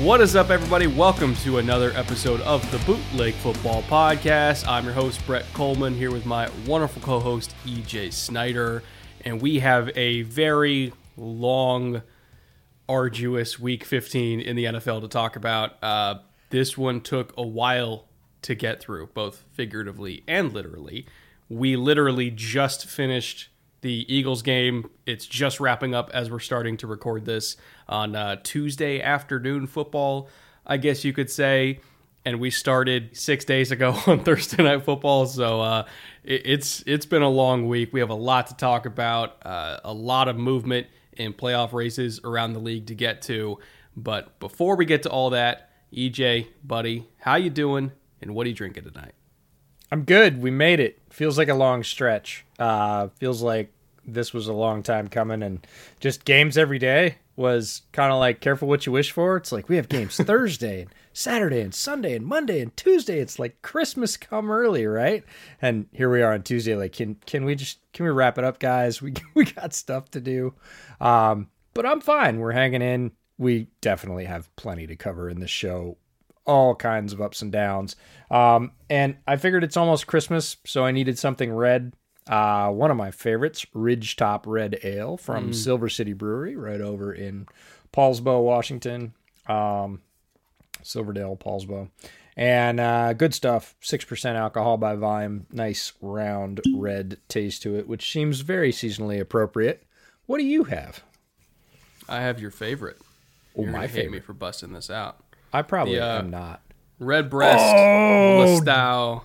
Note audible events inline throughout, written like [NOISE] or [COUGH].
What is up, everybody? Welcome to another episode of the Bootleg Football Podcast. I'm your host, Brett Coleman, here with my wonderful co host, EJ Snyder. And we have a very long, arduous week 15 in the NFL to talk about. Uh, this one took a while to get through, both figuratively and literally. We literally just finished the Eagles game. It's just wrapping up as we're starting to record this on uh, Tuesday afternoon football, I guess you could say. And we started six days ago [LAUGHS] on Thursday night football, so uh, it, it's it's been a long week. We have a lot to talk about, uh, a lot of movement in playoff races around the league to get to. But before we get to all that, EJ, buddy, how you doing? And what are you drinking tonight? I'm good. We made it. Feels like a long stretch. Uh, feels like this was a long time coming, and just games every day was kind of like careful what you wish for. It's like we have games [LAUGHS] Thursday and Saturday and Sunday and Monday and Tuesday. It's like Christmas come early, right? And here we are on Tuesday. Like, can can we just can we wrap it up, guys? We [LAUGHS] we got stuff to do. Um, but I'm fine. We're hanging in. We definitely have plenty to cover in this show all kinds of ups and downs. Um, and I figured it's almost Christmas, so I needed something red. Uh, one of my favorites, Ridgetop Red Ale from mm. Silver City Brewery, right over in Poulsbo, Washington. Um, Silverdale, Poulsbo. And uh, good stuff. 6% alcohol by volume. Nice, round, red taste to it, which seems very seasonally appropriate. What do you have? I have your favorite. Oh, You're my favorite. hate me for busting this out. I probably the, uh, am not. Redbreast, oh, Lustau.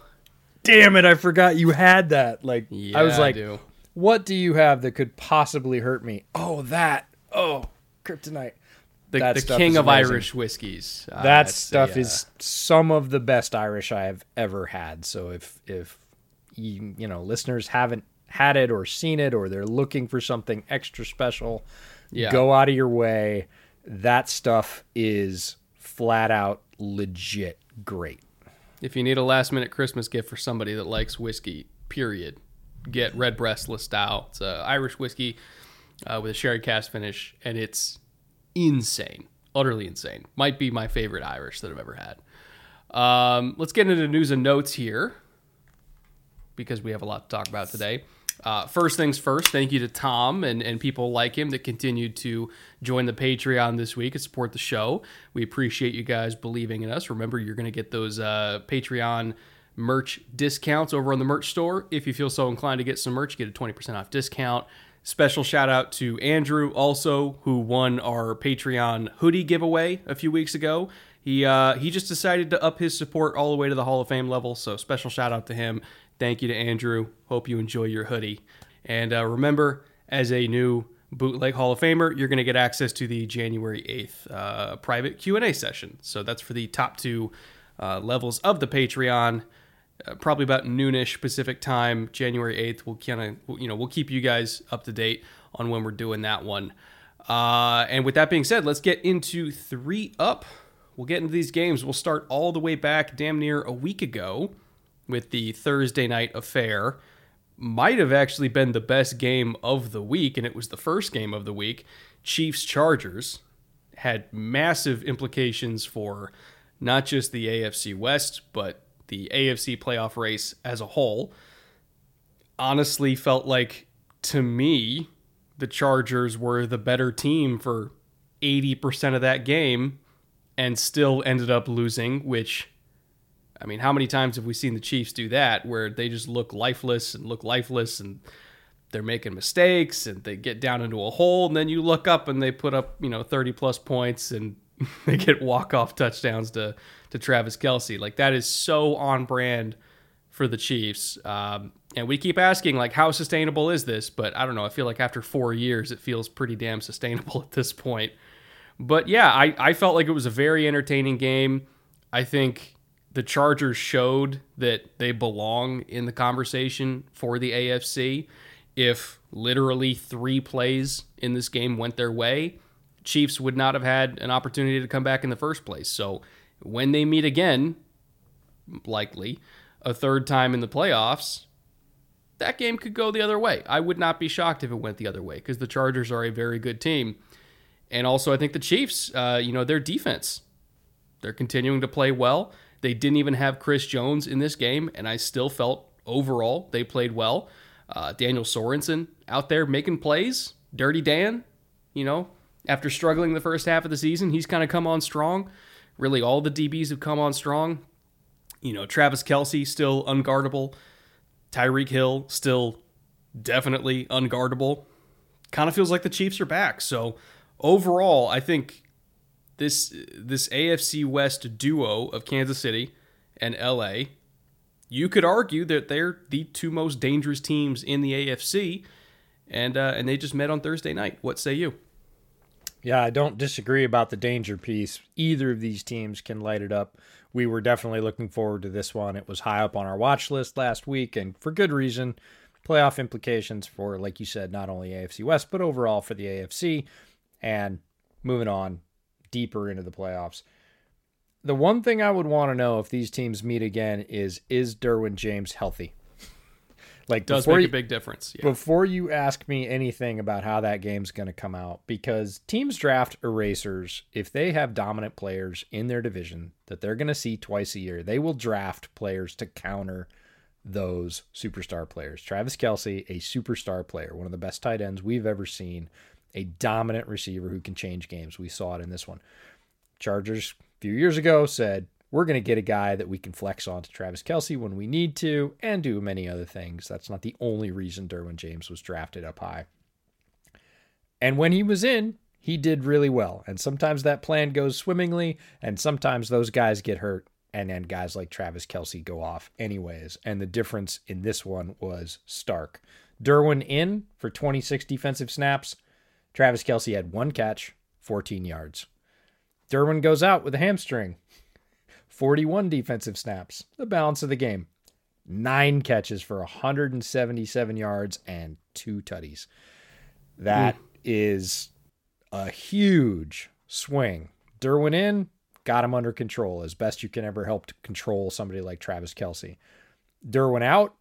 Damn it! I forgot you had that. Like yeah, I was like, I what do you have that could possibly hurt me? Oh, that. Oh, kryptonite. The, the king of Irish whiskeys. Uh, that stuff is some of the best Irish I have ever had. So if if you, you know listeners haven't had it or seen it or they're looking for something extra special, yeah. go out of your way. That stuff is flat out legit great. If you need a last minute Christmas gift for somebody that likes whiskey, period, get Red Redbreast Lustau. It's a Irish whiskey uh, with a sherry cask finish, and it's insane, utterly insane. Might be my favorite Irish that I've ever had. Um, let's get into news and notes here because we have a lot to talk about today. Uh, first things first, thank you to Tom and, and people like him that continued to join the Patreon this week and support the show. We appreciate you guys believing in us. Remember, you're going to get those uh, Patreon merch discounts over on the merch store. If you feel so inclined to get some merch, get a 20% off discount. Special shout out to Andrew, also, who won our Patreon hoodie giveaway a few weeks ago. He uh, he just decided to up his support all the way to the Hall of Fame level. So special shout out to him. Thank you to Andrew. Hope you enjoy your hoodie. And uh, remember, as a new Bootleg Hall of Famer, you're going to get access to the January 8th uh, private Q&A session. So that's for the top two uh, levels of the Patreon. Uh, probably about noonish Pacific time, January 8th. We'll kind of, you know, we'll keep you guys up to date on when we're doing that one. Uh, and with that being said, let's get into three up. We'll get into these games. We'll start all the way back damn near a week ago with the Thursday night affair might have actually been the best game of the week, and it was the first game of the week. Chiefs Chargers had massive implications for not just the AFC West, but the AFC playoff race as a whole. Honestly, felt like to me, the Chargers were the better team for 80% of that game and still ended up losing, which, I mean, how many times have we seen the Chiefs do that where they just look lifeless and look lifeless and they're making mistakes and they get down into a hole and then you look up and they put up, you know, 30 plus points and [LAUGHS] they get walk-off touchdowns to, to Travis Kelce. Like that is so on brand for the Chiefs. Um, and we keep asking, like, how sustainable is this? But I don't know. I feel like after four years, it feels pretty damn sustainable [LAUGHS] at this point. But yeah, I, I felt like it was a very entertaining game. I think the Chargers showed that they belong in the conversation for the AFC. If literally three plays in this game went their way, Chiefs would not have had an opportunity to come back in the first place. So when they meet again, likely a third time in the playoffs, that game could go the other way. I would not be shocked if it went the other way because the Chargers are a very good team. And also, I think the Chiefs, uh, you know, their defense, they're continuing to play well. They didn't even have Chris Jones in this game, and I still felt overall they played well. Uh, Daniel Sorensen out there making plays. Dirty Dan, you know, after struggling the first half of the season, he's kind of come on strong. Really, all the DBs have come on strong. You know, Travis Kelce still unguardable. Tyreek Hill still definitely unguardable. Kind of feels like the Chiefs are back. So overall, I think this this AFC West duo of Kansas City and LA, you could argue that they're the two most dangerous teams in the AFC, and uh, and they just met on Thursday night. What say you? Yeah, I don't disagree about the danger piece. Either of these teams can light it up. We were definitely looking forward to this one. It was high up on our watch list last week, and for good reason. Playoff implications for, like you said, not only AFC West, but overall for the AFC. And moving on deeper into the playoffs. The one thing I would want to know if these teams meet again is is Derwin James healthy? [LAUGHS] Like does make you, a big difference. Yeah. Before you ask me anything about how that game's going to come out, because teams draft erasers if they have dominant players in their division that they're going to see twice a year. They will draft players to counter those superstar players. Travis Kelce, a superstar player, one of the best tight ends we've ever seen, a dominant receiver who can change games. We saw it in this one. Chargers a few years ago said we're going to get a guy that we can flex on to Travis Kelce when we need to and do many other things. That's not the only reason Derwin James was drafted up high. And when he was in, he did really well. And sometimes that plan goes swimmingly, and sometimes those guys get hurt, and then guys like Travis Kelce go off anyways. And the difference in this one was stark. Derwin in for 26 defensive snaps. Travis Kelce had one catch, 14 yards. Derwin goes out with a hamstring. 41 defensive snaps, the balance of the game. Nine catches for 177 yards and two tutties. That is a huge swing. Derwin in, got him under control as best you can ever help to control somebody like Travis Kelce. Derwin out,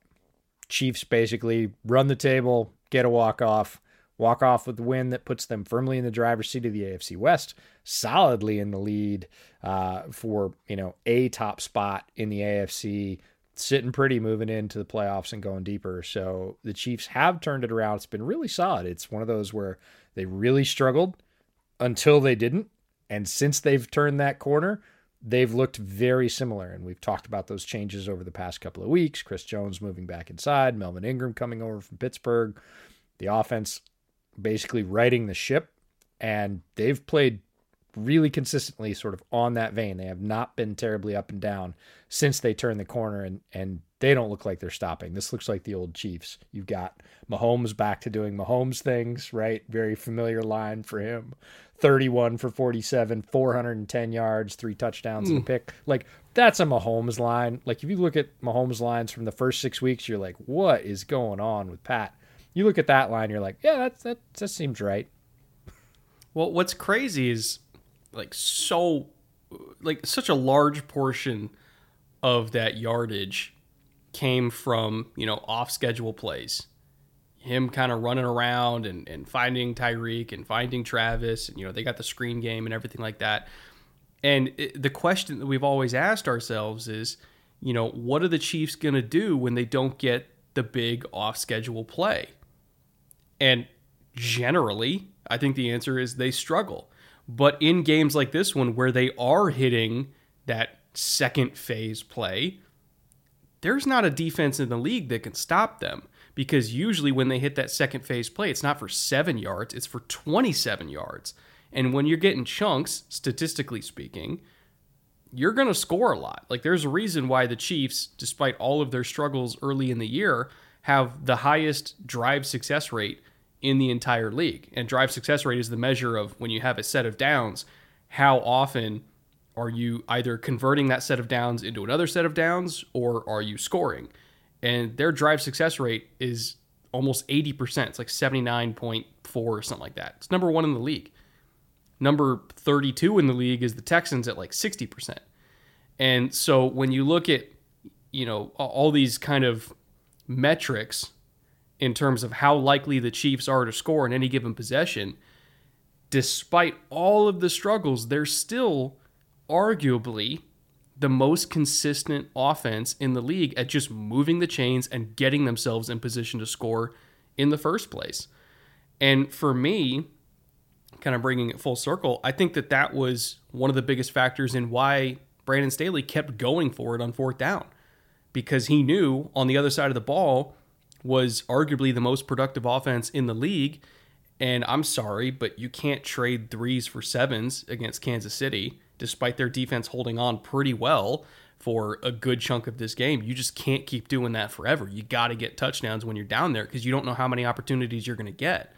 Chiefs basically run the table, get a walk off, walk off with the win that puts them firmly in the driver's seat of the AFC West, solidly in the lead uh, for you know a top spot in the AFC, sitting pretty, moving into the playoffs and going deeper. So the Chiefs have turned it around. It's been really solid. It's one of those where they really struggled until they didn't, and since they've turned that corner. They've looked very similar, and we've talked about those changes over the past couple of weeks. Chris Jones moving back inside, Melvin Ingram coming over from Pittsburgh, the offense basically righting the ship, and they've played really consistently sort of on that vein. They have not been terribly up and down since they turned the corner and and they don't look like they're stopping. This looks like the old Chiefs. You've got Mahomes back to doing Mahomes things, right? Very familiar line for him. 31 for 47, 410 yards, three touchdowns mm. and a hmm. pick. Like that's a Mahomes line. Like if you look at Mahomes lines from the first 6 weeks, you're like, "What is going on with Pat?" You look at that line, you're like, yeah, that that seems right. Well, what's crazy is like so, like such a large portion of that yardage came from you know off schedule plays. Him kind of running around and, and finding Tyreek and finding Travis, and you know they got the screen game and everything like that. And it, the question that we've always asked ourselves is, you know, what are the Chiefs going to do when they don't get the big off schedule play? And generally, I think the answer is they struggle. But in games like this one, where they are hitting that second phase play, there's not a defense in the league that can stop them because usually when they hit that second phase play, it's not for seven yards, it's for 27 yards. And when you're getting chunks, statistically speaking, you're going to score a lot. Like there's a reason why the Chiefs, despite all of their struggles early in the year, have the highest drive success rate in the entire league. And drive success rate is the measure of when you have a set of downs, how often are you either converting that set of downs into another set of downs or are you scoring? And their drive success rate is almost 80%. It's like 79.4 or something like that. It's number one in the league. Number 32 in the league is the Texans at like 60%. And so when you look at, you know, all these kind of metrics in terms of how likely the Chiefs are to score in any given possession, despite all of the struggles, they're still arguably the most consistent offense in the league at just moving the chains and getting themselves in position to score in the first place. And for me, kind of bringing it full circle, I think that that was one of the biggest factors in why Brandon Staley kept going for it on fourth down because he knew on the other side of the ball was arguably the most productive offense in the league. And I'm sorry, but you can't trade threes for sevens against Kansas City, despite their defense holding on pretty well for a good chunk of this game. You just can't keep doing that forever. You got to get touchdowns when you're down there because you don't know how many opportunities you're going to get.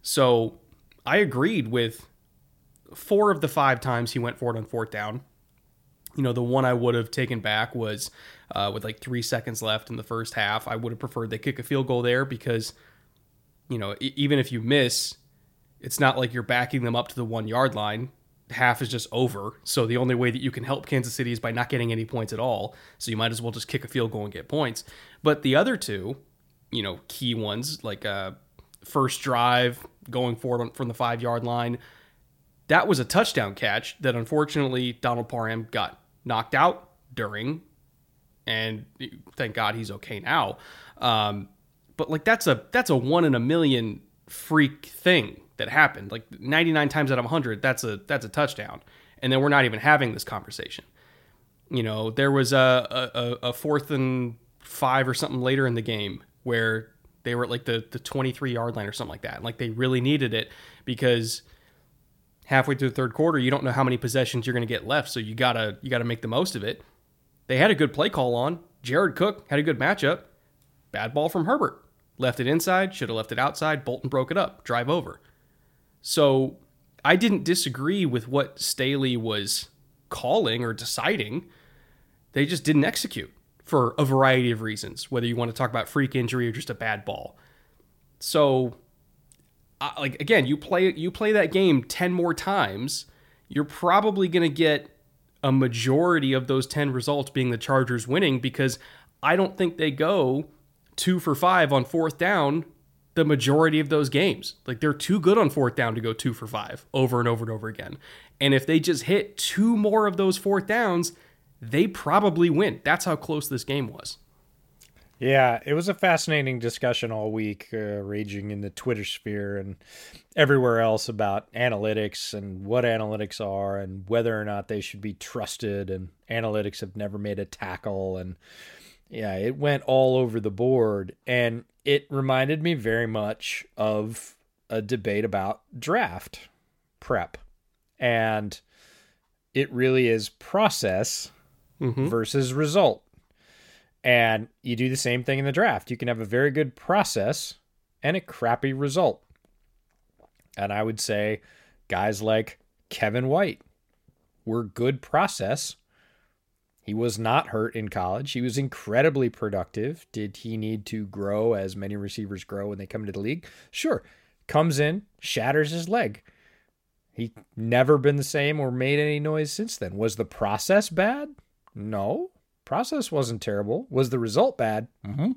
So I agreed with four of the five times he went for it on fourth down. You know, the one I would have taken back was uh, with like three seconds left in the first half. I would have preferred they kick a field goal there because, you know, even if you miss, it's not like you're backing them up to the one yard line. Half is just over. So the only way that you can help Kansas City is by not getting any points at all. So you might as well just kick a field goal and get points. But the other two, you know, key ones like uh, first drive going forward from the five yard line, that was a touchdown catch that unfortunately Donald Parham got knocked out during and thank God he's okay now. Um, but like that's a that's a one in a million freak thing that happened. Like 99 times out of 100, that's a that's a touchdown. And then we're not even having this conversation. You know, there was a a, a fourth and five or something later in the game where they were at like the the 23 yard line or something like that. Like they really needed it because halfway through the third quarter, you don't know how many possessions you're going to get left, so you gotta you gotta make the most of it. They had a good play call on. Jared Cook had a good matchup. Bad ball from Herbert. Left it inside, should have left it outside. Bolton broke it up, drive over. So I didn't disagree with what Staley was calling or deciding. They just didn't execute for a variety of reasons, whether you want to talk about freak injury or just a bad ball. So, like again, you play you play that game ten more times, you're probably going to get a majority of those 10 results being the Chargers winning because I don't think they go two for five on fourth down the majority of those games. Like they're too good on fourth down to go two for five over and over and over again. And if they just hit two more of those fourth downs, they probably win. That's how close this game was. Yeah, it was a fascinating discussion all week, uh, raging in the Twitter sphere and everywhere else about analytics and what analytics are and whether or not they should be trusted. And analytics have never made a tackle. And yeah, it went all over the board. And it reminded me very much of a debate about draft prep. And it really is process mm-hmm. versus result and you do the same thing in the draft. You can have a very good process and a crappy result. And I would say guys like Kevin White were good process. He was not hurt in college. He was incredibly productive. Did he need to grow as many receivers grow when they come into the league? Sure. Comes in, shatters his leg. He never been the same or made any noise since then. Was the process bad? No. Process wasn't terrible. Was the result bad? Mm-hmm.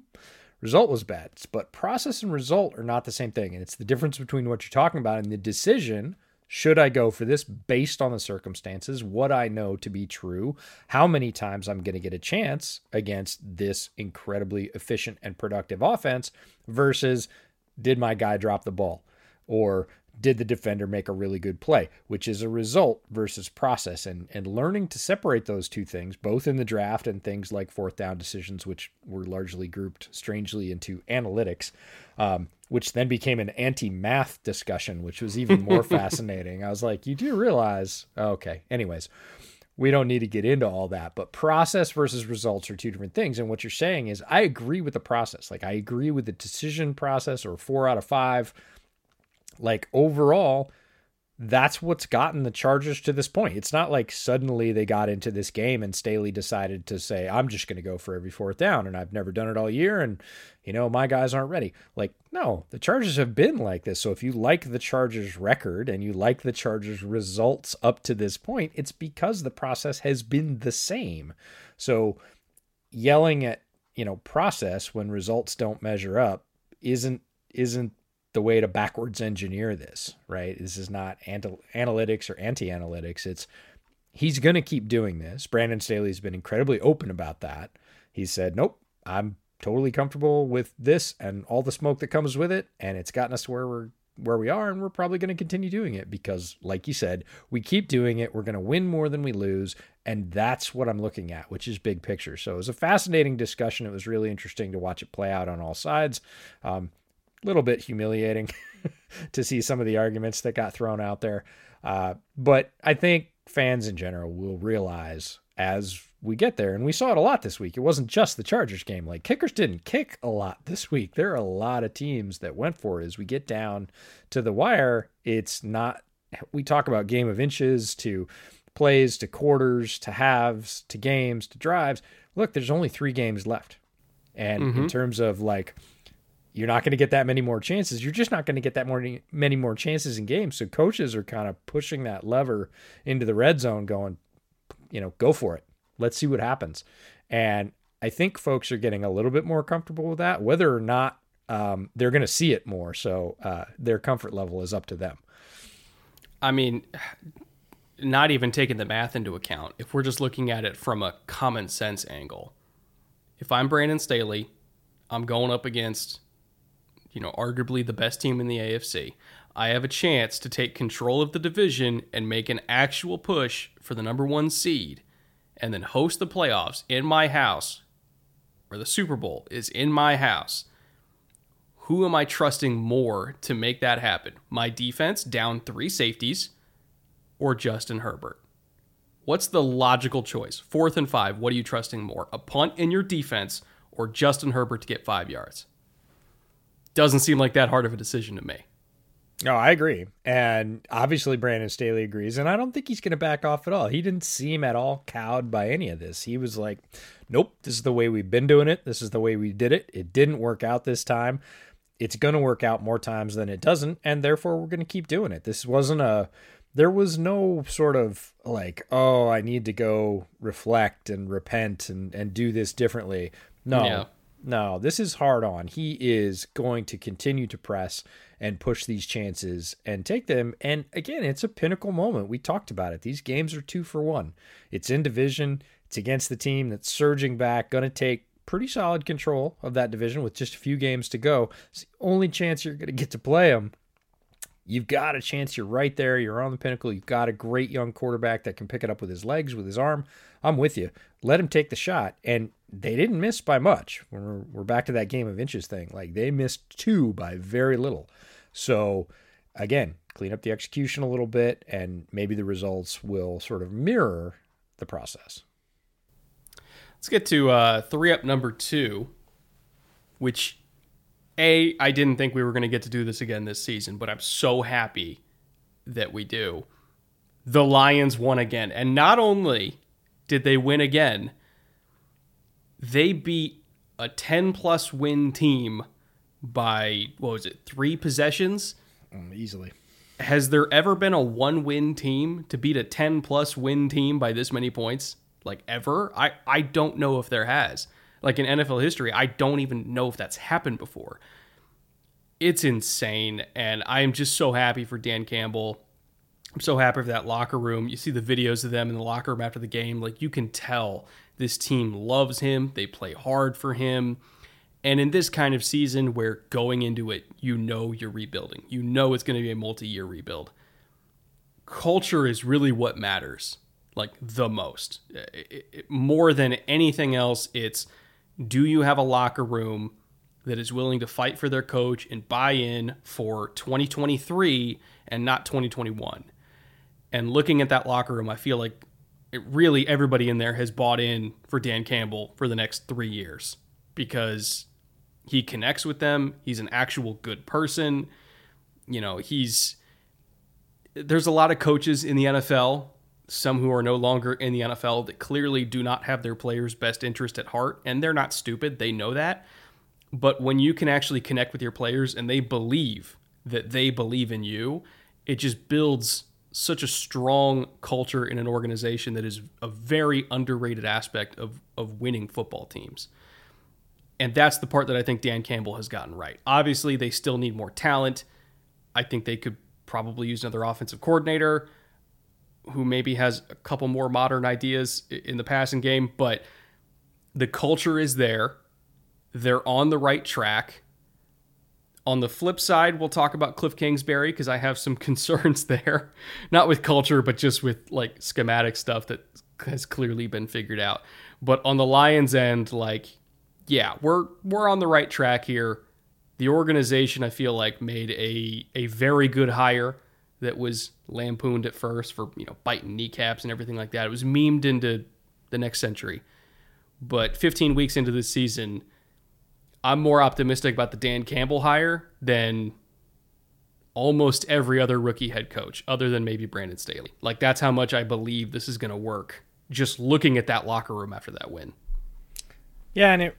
Result was bad. But process and result are not the same thing. And it's the difference between what you're talking about and the decision Should I go for this based on the circumstances, what I know to be true, how many times I'm going to get a chance against this incredibly efficient and productive offense versus did my guy drop the ball? Or did the defender make a really good play, which is a result versus process and and learning to separate those two things both in the draft and things like fourth down decisions which were largely grouped strangely into analytics um, which then became an anti-math discussion which was even more [LAUGHS] fascinating. I was like you do realize okay. Anyways we don't need to get into all that but process versus results are two different things. And what you're saying is i agree with the process. Like i agree with the decision process or four out of five like overall, that's what's gotten the Chargers to this point. It's not like suddenly they got into this game and Staley decided to say, I'm just going to go for every fourth down. And I've never done it all year. And, you know, my guys aren't ready. Like, no, the Chargers have been like this. So if you like the Chargers record and you like the Chargers results up to this point, it's because the process has been the same. So yelling at, you know, process when results don't measure up isn't isn't the way to backwards engineer this, right? This is not anti- analytics or anti analytics. It's he's going to keep doing this. Brandon Staley's been incredibly open about that. He said, Nope, I'm totally comfortable with this and all the smoke that comes with it. And it's gotten us where we're where we are and we're probably going to continue doing it because like you said we keep doing it we're going to win more than we lose and that's what i'm looking at which is big picture so it was a fascinating discussion it was really interesting to watch it play out on all sides um, little bit humiliating [LAUGHS] to see some of the arguments that got thrown out there. Uh, but I think fans in general will realize as we get there, and we saw it a lot this week. It wasn't just the Chargers game. Like kickers didn't kick a lot this week. There are a lot of teams that went for it. As we get down to the wire, it's not. We talk about game of inches to plays to quarters to halves to games to drives. Look, there's only three games left, and mm-hmm. in terms of like you're not going to get that many more chances. You're just not going to get that many many more chances in games. So coaches are kind of pushing that lever into the red zone, going, you know, go for it. Let's see what happens. And I think folks are getting a little bit more comfortable with that, whether or not um, they're going to see it more. So uh, their comfort level is up to them. I mean, not even taking the math into account, if we're just looking at it from a common sense angle, if I'm Brandon Staley, I'm going up against you know, arguably the best team in the AFC. I have a chance to take control of the division and make an actual push for the number one seed and then host the playoffs in my house, where the Super Bowl is in my house. Who am I trusting more to make that happen? My defense down three safeties or Justin Herbert? What's the logical choice? Fourth and five, what are you trusting more? A punt in your defense or Justin Herbert to get five yards? Doesn't seem like that hard of a decision to me. No, I agree. And obviously, Brandon Staley agrees. And I don't think he's going to back off at all. He didn't seem at all cowed by any of this. He was like, nope, this is the way we've been doing it. This is the way we did it. It didn't work out this time. It's going to work out more times than it doesn't. And therefore, we're going to keep doing it. This wasn't a, there was no sort of like, oh, I need to go reflect and repent and, and do this differently. No. Yeah no, this is hard on. He is going to continue to press and push these chances and take them. And again, it's a pinnacle moment. We talked about it. These games are two for one. It's in division, it's against the team that's surging back, going to take pretty solid control of that division with just a few games to go. It's the only chance you're going to get to play them. You've got a chance. You're right there. You're on the pinnacle. You've got a great young quarterback that can pick it up with his legs, with his arm. I'm with you. Let him take the shot. And they didn't miss by much. We're, we're back to that game of inches thing. Like they missed two by very little. So again, clean up the execution a little bit, and maybe the results will sort of mirror the process. Let's get to uh, three up number two, which a I didn't think we were going to get to do this again this season, but I'm so happy that we do. The Lions won again, and not only did they win again, they beat a 10 plus win team by what was it three possessions? Um, easily. Has there ever been a one win team to beat a 10 plus win team by this many points? Like ever? I i don't know if there has. Like in nfl history i don't even know if that's happened before. It's insane and i am just so happy for dan campbell I'm so happy for that locker room. You see the videos of them in the locker room after the game. Like you can tell this team loves him. They play hard for him. And in this kind of season where going into it, you know you're rebuilding, you know it's going to be a multi year rebuild. Culture is really what matters, like the most. It, it, more than anything else, it's do you have a locker room that is willing to fight for their coach and buy in for 2023 and not 2021? And looking at that locker room, I feel like it really everybody in there has bought in for Dan Campbell for the next three years because he connects with them. He's an actual good person. You know, he's there's a lot of coaches in the NFL, some who are no longer in the NFL that clearly do not have their players' best interest at heart, and they're not stupid. They know that. But when you can actually connect with your players and they believe that they believe in you, it just builds such a strong culture in an organization that is a very underrated aspect of of winning football teams. And that's the part that I think Dan Campbell has gotten right. Obviously, they still need more talent. I think they could probably use another offensive coordinator who maybe has a couple more modern ideas in the passing game, but the culture is there. They're on the right track. On the flip side, we'll talk about Cliff Kingsbury because I have some [LAUGHS] concerns there. Not with culture, but just with like schematic stuff that has clearly been figured out. But on the Lions end, like yeah, we're we're on the right track here. The organization I feel like made a a very good hire that was lampooned at first for, you know, biting kneecaps and everything like that. It was memed into the next century. But 15 weeks into the season, I'm more optimistic about the Dan Campbell hire than almost every other rookie head coach, other than maybe Brandon Staley. Like that's how much I believe this is going to work. Just looking at that locker room after that win. Yeah, and it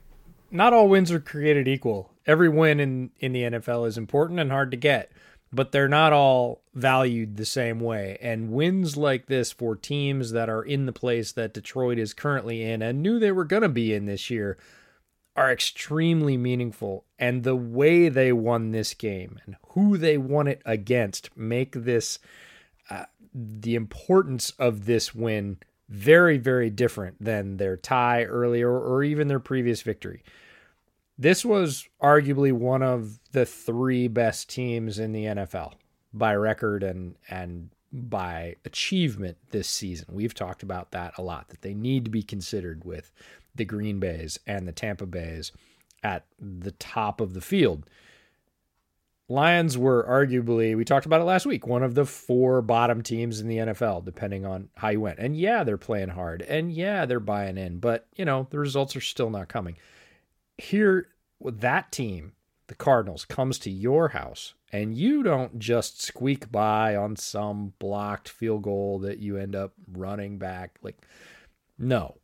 not all wins are created equal. Every win in, in the NFL is important and hard to get, but they're not all valued the same way. And wins like this for teams that are in the place that Detroit is currently in and knew they were going to be in this year are extremely meaningful. And the way they won this game and who they won it against make this uh, the importance of this win very, very different than their tie earlier or even their previous victory. This was arguably one of the three best teams in the NFL by record and and by achievement this season. We've talked about that a lot that they need to be considered with the Green Bays and the Tampa Bays at the top of the field. Lions were arguably, we talked about it last week, one of the four bottom teams in the NFL, depending on how you went. And yeah, they're playing hard. And yeah, they're buying in. But, you know, the results are still not coming here that team, the Cardinals, comes to your house and you don't just squeak by on some blocked field goal that you end up running back. Like, no,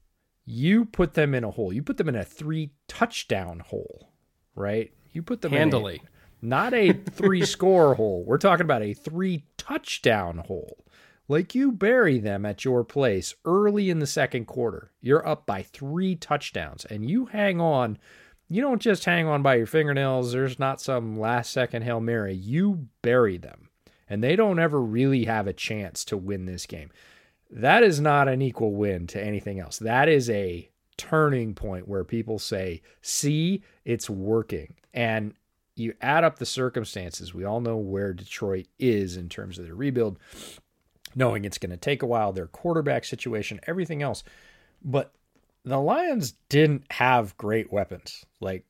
you put them in a hole. You put them in a three touchdown hole, right? You put them handily. In a, not a three [LAUGHS] score hole. We're talking about a three touchdown hole. Like you bury them at your place early in the second quarter. You're up by three touchdowns and you hang on you don't just hang on by your fingernails. There's not some last second Hail Mary. You bury them. And they don't ever really have a chance to win this game. That is not an equal win to anything else. That is a turning point where people say, see, it's working. And you add up the circumstances. We all know where Detroit is in terms of their rebuild, knowing it's going to take a while, their quarterback situation, everything else. But the Lions didn't have great weapons. Like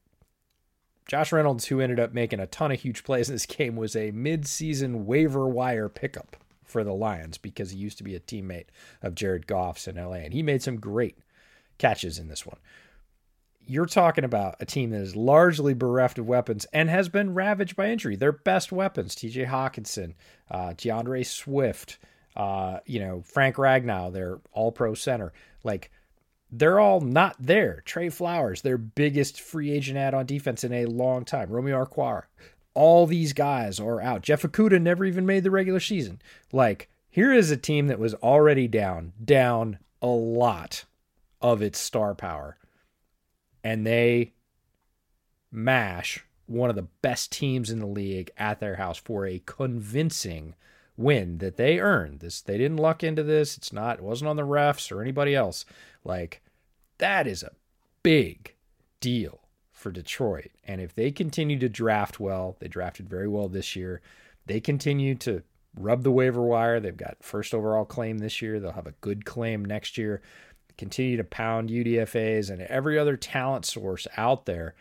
Josh Reynolds, who ended up making a ton of huge plays in this [LAUGHS] game, was a mid-season waiver wire pickup for the Lions because he used to be a teammate of Jared Goff's in LA, and he made some great catches in this one. You're talking about a team that is largely bereft of weapons and has been ravaged by injury. Their best weapons, TJ Hockenson, uh, D'Andre Swift, uh, you know, Frank Ragnow, their all pro center. Like, they're all not there. Trey Flowers, their biggest free agent ad on defense in a long time. Romeo Okwara. All these guys are out. Jeff Okudah never even made the regular season. Like, here is a team that was already down, down a lot of its star power. And they mash one of the best teams in the league at their house for a convincing win that they earned. This they didn't luck into this. It's not it wasn't on the refs or anybody else. Like that is a big deal for Detroit. And if they continue to draft well, they drafted very well this year. They continue to rub the waiver wire. They've got first overall claim this year. They'll have a good claim next year. Continue to pound UDFAs and every other talent source out there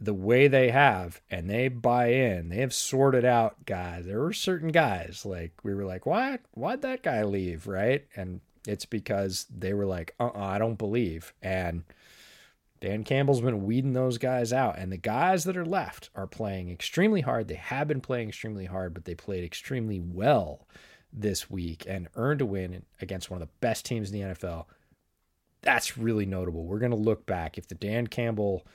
the way they have and they buy in they have sorted out guys there were certain guys like we were like why why'd that guy leave right and it's because they were like uh-uh i don't believe and dan campbell's been weeding those guys out and the guys that are left are playing extremely hard. They have been playing extremely hard but they played extremely well this week and earned a win against one of the best teams in the nfl that's really notable. We're going to look back. If the dan campbell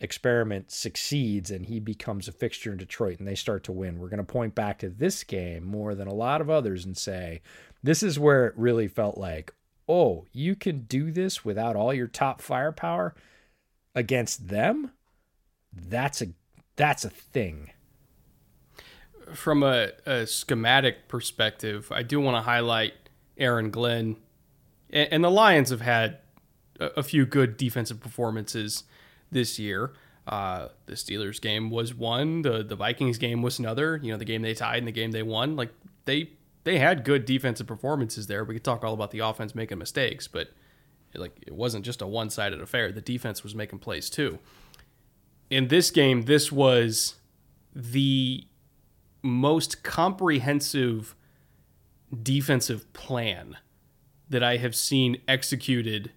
experiment succeeds and he becomes a fixture in Detroit and they start to win, we're going to point back to this game more than a lot of others and say, this is where it really felt like, oh, you can do this without all your top firepower against them? That's a that's a thing. From a, a schematic perspective, I do want to highlight Aaron Glenn. And, and the Lions have had a, a few good defensive performances this year. Uh, the Steelers game was one. The the Vikings game was another. You know, the game they tied and the game they won. Like they they had good defensive performances there. We could talk all about the offense making mistakes, but like it wasn't just a one sided affair. The defense was making plays too. In this game, this was the most comprehensive defensive plan that I have seen executed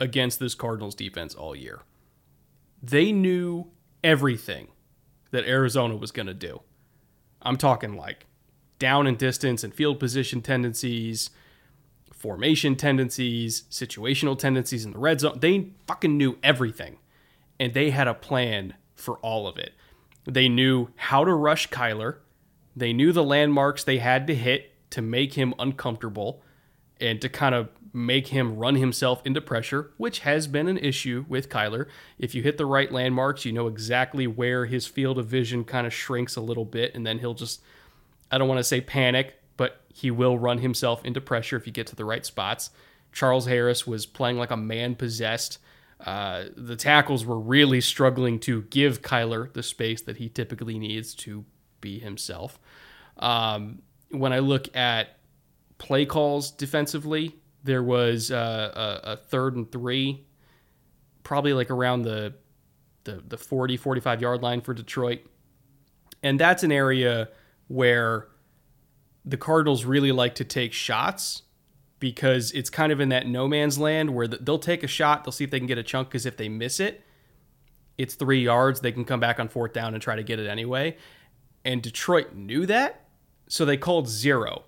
against this Cardinals defense all year they knew everything that Arizona was going to do. I'm talking like down and distance and field position tendencies, formation tendencies, situational tendencies in the red zone. They fucking knew everything. And they had a plan for all of it. They knew how to rush Kyler. They knew the landmarks they had to hit to make him uncomfortable and to kind of make him run himself into pressure, which has been an issue with Kyler. If you hit the right landmarks, you know exactly where his field of vision kind of shrinks a little bit, and then he'll just, I don't want to say panic, he will run himself into pressure if you get to the right spots. Charles Harris was playing like a man possessed. Uh, the tackles were really struggling to give Kyler the space that he typically needs to be himself. Um, when I look at play calls defensively. There was uh, a, a, third and three, probably like around the, the the 40, 45 yard line for Detroit. And that's an area where the Cardinals really like to take shots because it's kind of in that no man's land where they'll take a shot, they'll see if they can get a chunk because if they miss it, it's three yards. They can come back on fourth down and try to get it anyway. And Detroit knew that, so they called zero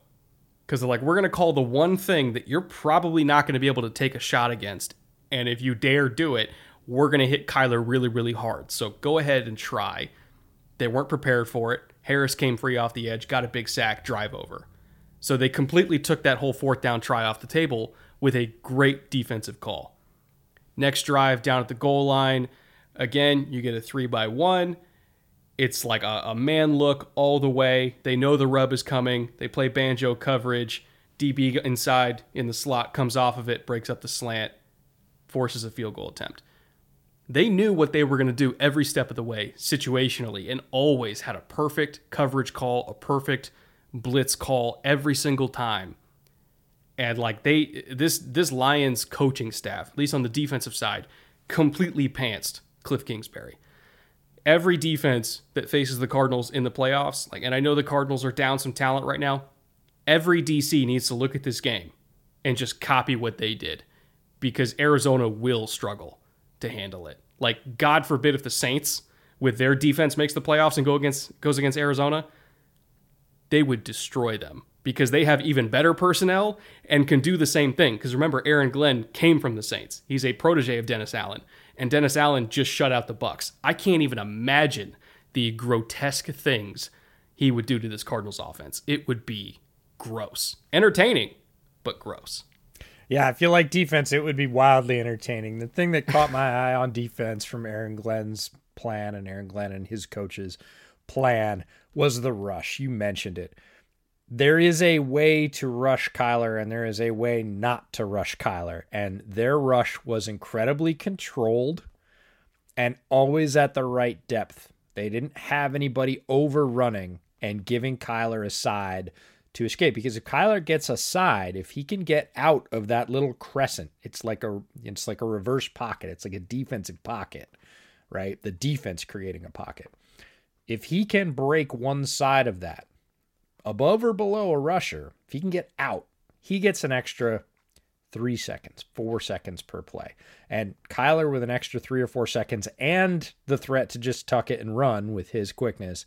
because they're like, we're going to call the one thing that you're probably not going to be able to take a shot against. And if you dare do it, we're going to hit Kyler really, really hard. So go ahead and try. They weren't prepared for it. Harris came free off the edge, got a big sack, drive over. So they completely took that whole fourth down try off the table with a great defensive call. Next drive down at the goal line. Again, you get a three by one. It's like a, a man look all the way. They know the rub is coming. They play banjo coverage. DB inside in the slot comes off of it, breaks up the slant, forces a field goal attempt. They knew what they were going to do every step of the way situationally and always had a perfect coverage call, a perfect blitz call every single time. And like they this this Lions coaching staff, at least on the defensive side, completely pantsed Cliff Kingsbury every defense that faces the Cardinals in the playoffs, like, and I know the Cardinals are down some talent right now. Every DC needs to look at this game and just copy what they did because Arizona will struggle to handle it. Like, God forbid if the Saints with their defense makes the playoffs and go against goes against Arizona, they would destroy them because they have even better personnel and can do the same thing. Because remember, Aaron Glenn came from the Saints. He's a protege of Dennis Allen and Dennis Allen just shut out the Bucs. I can't even imagine the grotesque things he would do to this Cardinals offense. It would be gross. Entertaining, but gross. Yeah, if you like defense, it would be wildly entertaining. The thing that caught my eye on defense from Aaron Glenn's plan and Aaron Glenn and his coaches' plan was the rush. You mentioned it. there is a way to rush Kyler and there is a way not to rush Kyler. And their rush was incredibly controlled and always at the right depth. They didn't have anybody overrunning and giving Kyler a side to escape because if Kyler gets a side, if he can get out of that little crescent, it's like a it's like a reverse pocket. It's like a defensive pocket, right? The defense creating a pocket. If he can break one side of that, above or below a rusher, if he can get out, he gets an extra three seconds, four seconds per play. And Kyler with an extra three or four seconds and the threat to just tuck it and run with his quickness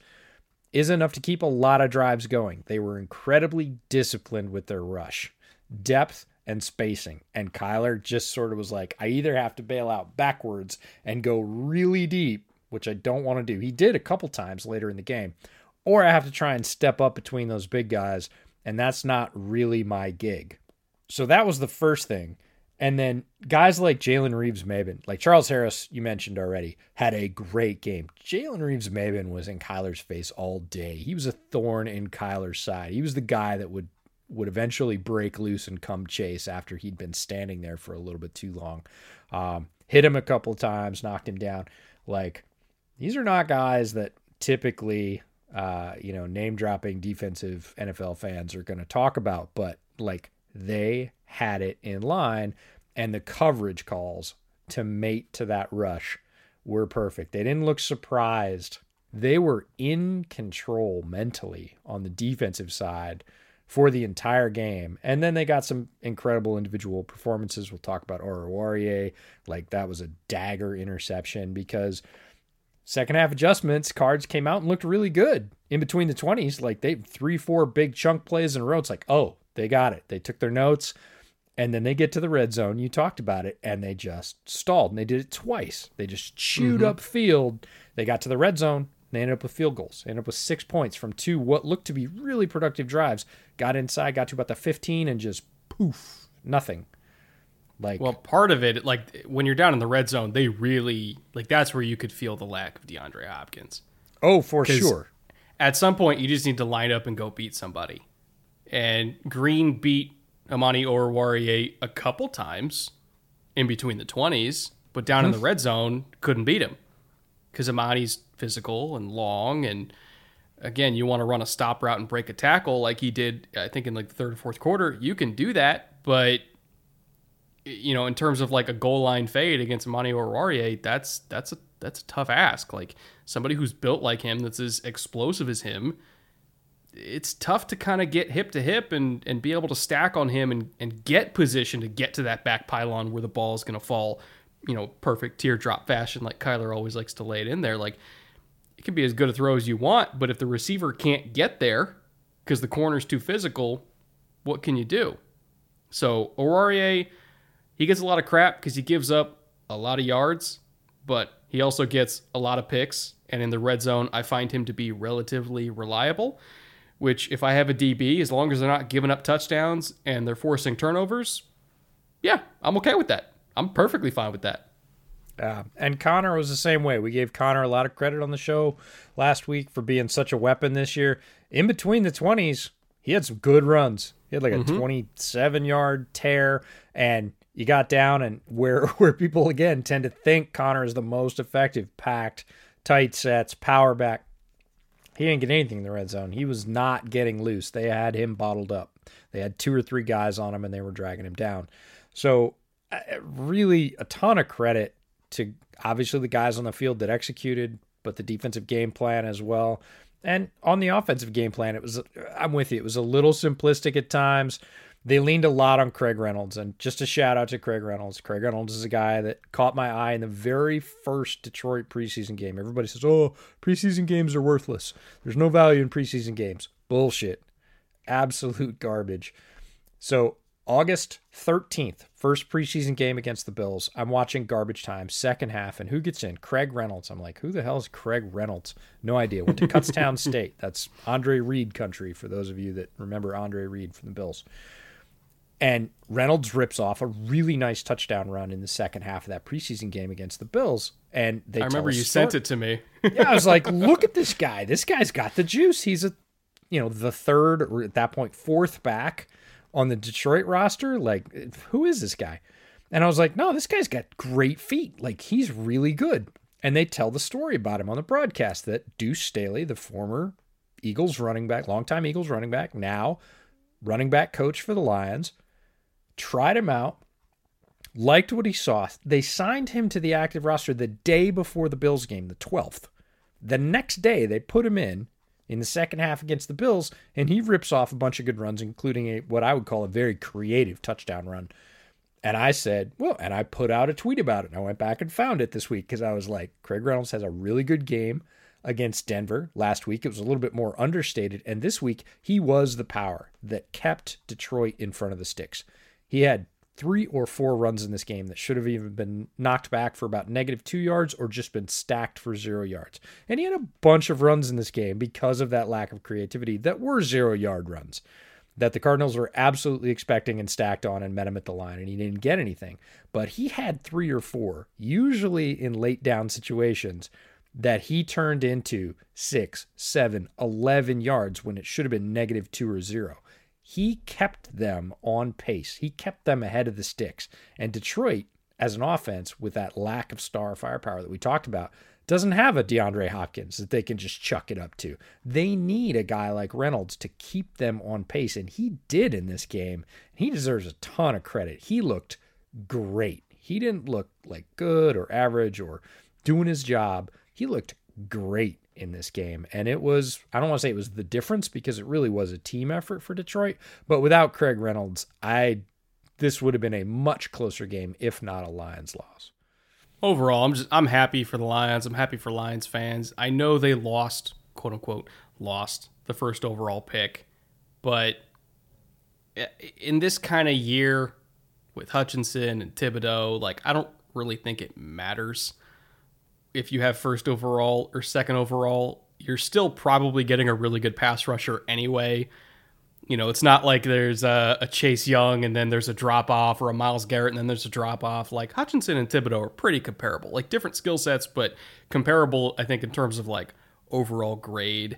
is enough to keep a lot of drives going. They were incredibly disciplined with their rush, depth, and spacing. And Kyler just sort of was like, I either have to bail out backwards and go really deep, which I don't want to do. He did a couple times later in the game, or I have to try and step up between those big guys. And that's not really my gig. So that was the first thing. And then guys like Jalen Reeves Maybin, like Charles Harris, you mentioned already, had a great game. Jalen Reeves Maybin was in Kyler's face all day. He was a thorn in Kyler's side. He was the guy that would would eventually break loose and come chase after he'd been standing there for a little bit too long. Um, hit him a couple times, knocked him down. Like these are not guys that typically, uh, you know, name dropping defensive NFL fans are going to talk about, but like they had it in line, and the coverage calls to mate to that rush were perfect. They didn't look surprised. They were in control mentally on the defensive side for the entire game. And then they got some incredible individual performances. We'll talk about Oruwariye. Like that was a dagger interception because second half adjustments, cards came out and looked really good in between the 20s. Like they three, four big chunk plays in a row. It's like, oh, they got it. They took their notes. And then they get to the red zone. You talked about it, and they just stalled. And they did it twice. They just chewed mm-hmm. up field. They got to the red zone. They ended up with field goals. They ended up with six points from two what looked to be really productive drives. Got inside, got to about the 15, and just poof, nothing. Like, well, part of it, like when you're down in the red zone, they really like that's where you could feel the lack of DeAndre Hopkins. Oh, for sure. At some point, you just need to line up and go beat somebody. And Green beat Amani Oruwariye a couple times in between the 20s, but down in the mm-hmm. red zone, couldn't beat him because Amani's physical and long. And again, you want to run a stop route and break a tackle like he did, I think, in like the third or fourth quarter. You can do that, but you know, in terms of like a goal line fade against Amani Oruwariye, that's that's a that's a tough ask. Like somebody who's built like him, that's as explosive as him, it's tough to kind of get hip to hip and, and be able to stack on him and, and get position to get to that back pylon where the ball is going to fall, you know, perfect teardrop fashion like Kyler always likes to lay it in there. Like, it can be as good a throw as you want, but if the receiver can't get there because the corner's too physical, what can you do? So, Oruwariye, he gets a lot of crap because he gives up a lot of yards, but he also gets a lot of picks. And in the red zone, I find him to be relatively reliable which if I have a DB, as long as they're not giving up touchdowns and they're forcing turnovers, yeah, I'm okay with that. I'm perfectly fine with that. Yeah, and Connor was the same way. We gave Connor a lot of credit on the show last week for being such a weapon this year. In between the 20s, he had some good runs. He had like a mm-hmm. 27 yard tear, and you got down and where [LAUGHS] where people again tend to think Connor is the most effective, packed, tight sets, power back. He didn't get anything in the red zone. He was not getting loose. They had him bottled up. They had two or three guys on him and they were dragging him down. So, uh, really, a ton of credit to obviously the guys on the field that executed, but the defensive game plan as well. And on the offensive game plan, it was, I'm with you, it was a little simplistic at times they leaned a lot on Craig Reynolds. And just a shout out to Craig Reynolds. Craig Reynolds is a guy that caught my eye in the very first Detroit preseason game. Everybody says, oh, preseason games are worthless. There's no value in preseason games. Bullshit. Absolute garbage. So, August 13th, first preseason game against the Bills. I'm watching garbage time, second half, and who gets in? Craig Reynolds. I'm like, who the hell is Craig Reynolds? No idea. Went to Kutztown [LAUGHS] State. That's Andre Reed country for those of you that remember Andre Reed from the Bills. And Reynolds rips off a really nice touchdown run in the second half of that preseason game against the Bills. And they I remember you sent it to me. yeah, I was like, [LAUGHS] look at this guy. This guy's got the juice. He's a you know, the third or at that point fourth back on the Detroit roster. Like, who is this guy? And I was like, no, this guy's got great feet. Like, he's really good. And they tell the story about him on the broadcast that Deuce Staley, the former Eagles running back, longtime Eagles running back, now running back coach for the Lions, tried him out, liked what he saw. They signed him to the active roster the day before the Bills game, the 12th. The next day, they put him in in the second half against the Bills, and he rips off a bunch of good runs, including a what I would call a very creative touchdown run. And I said, well, and I put out a tweet about it. And I went back and found it this week because I was like, Craig Reynolds has a really good game against Denver. Last week it was a little bit more understated. And this week he was the power that kept Detroit in front of the sticks. He had three or four runs in this game that should have even been knocked back for about negative two yards or just been stacked for zero yards. And he had a bunch of runs in this game because of that lack of creativity that were zero yard runs that the Cardinals were absolutely expecting and stacked on and met him at the line, and he didn't get anything. But he had three or four, usually in late down situations, that he turned into six, seven, 11 yards when it should have been negative two or zero. He kept them on pace. He kept them ahead of the sticks. And Detroit, as an offense, with that lack of star firepower that we talked about, doesn't have a DeAndre Hopkins that they can just chuck it up to. They need a guy like Reynolds to keep them on pace, and he did in this game. He deserves a ton of credit. He looked great. He didn't look like good or average or doing his job. He looked great in this game. And it was, I don't want to say it was the difference because it really was a team effort for Detroit. But without Craig Reynolds, I this would have been a much closer game, if not a Lions loss overall, I'm just I'm happy for the Lions. I'm happy for Lions fans. I know they lost, quote unquote, lost the first overall pick, but eh, in this kind of year with Hutchinson and Thibodeaux, like I don't really think it matters if you have first overall or second overall. You're still probably getting a really good pass rusher anyway. You know, it's not like there's a, a, Chase Young and then there's a drop off or a Myles Garrett and then there's a drop off. Like Hutchinson and Thibodeaux are pretty comparable, like different skill sets, but comparable, I think, in terms of like overall grade.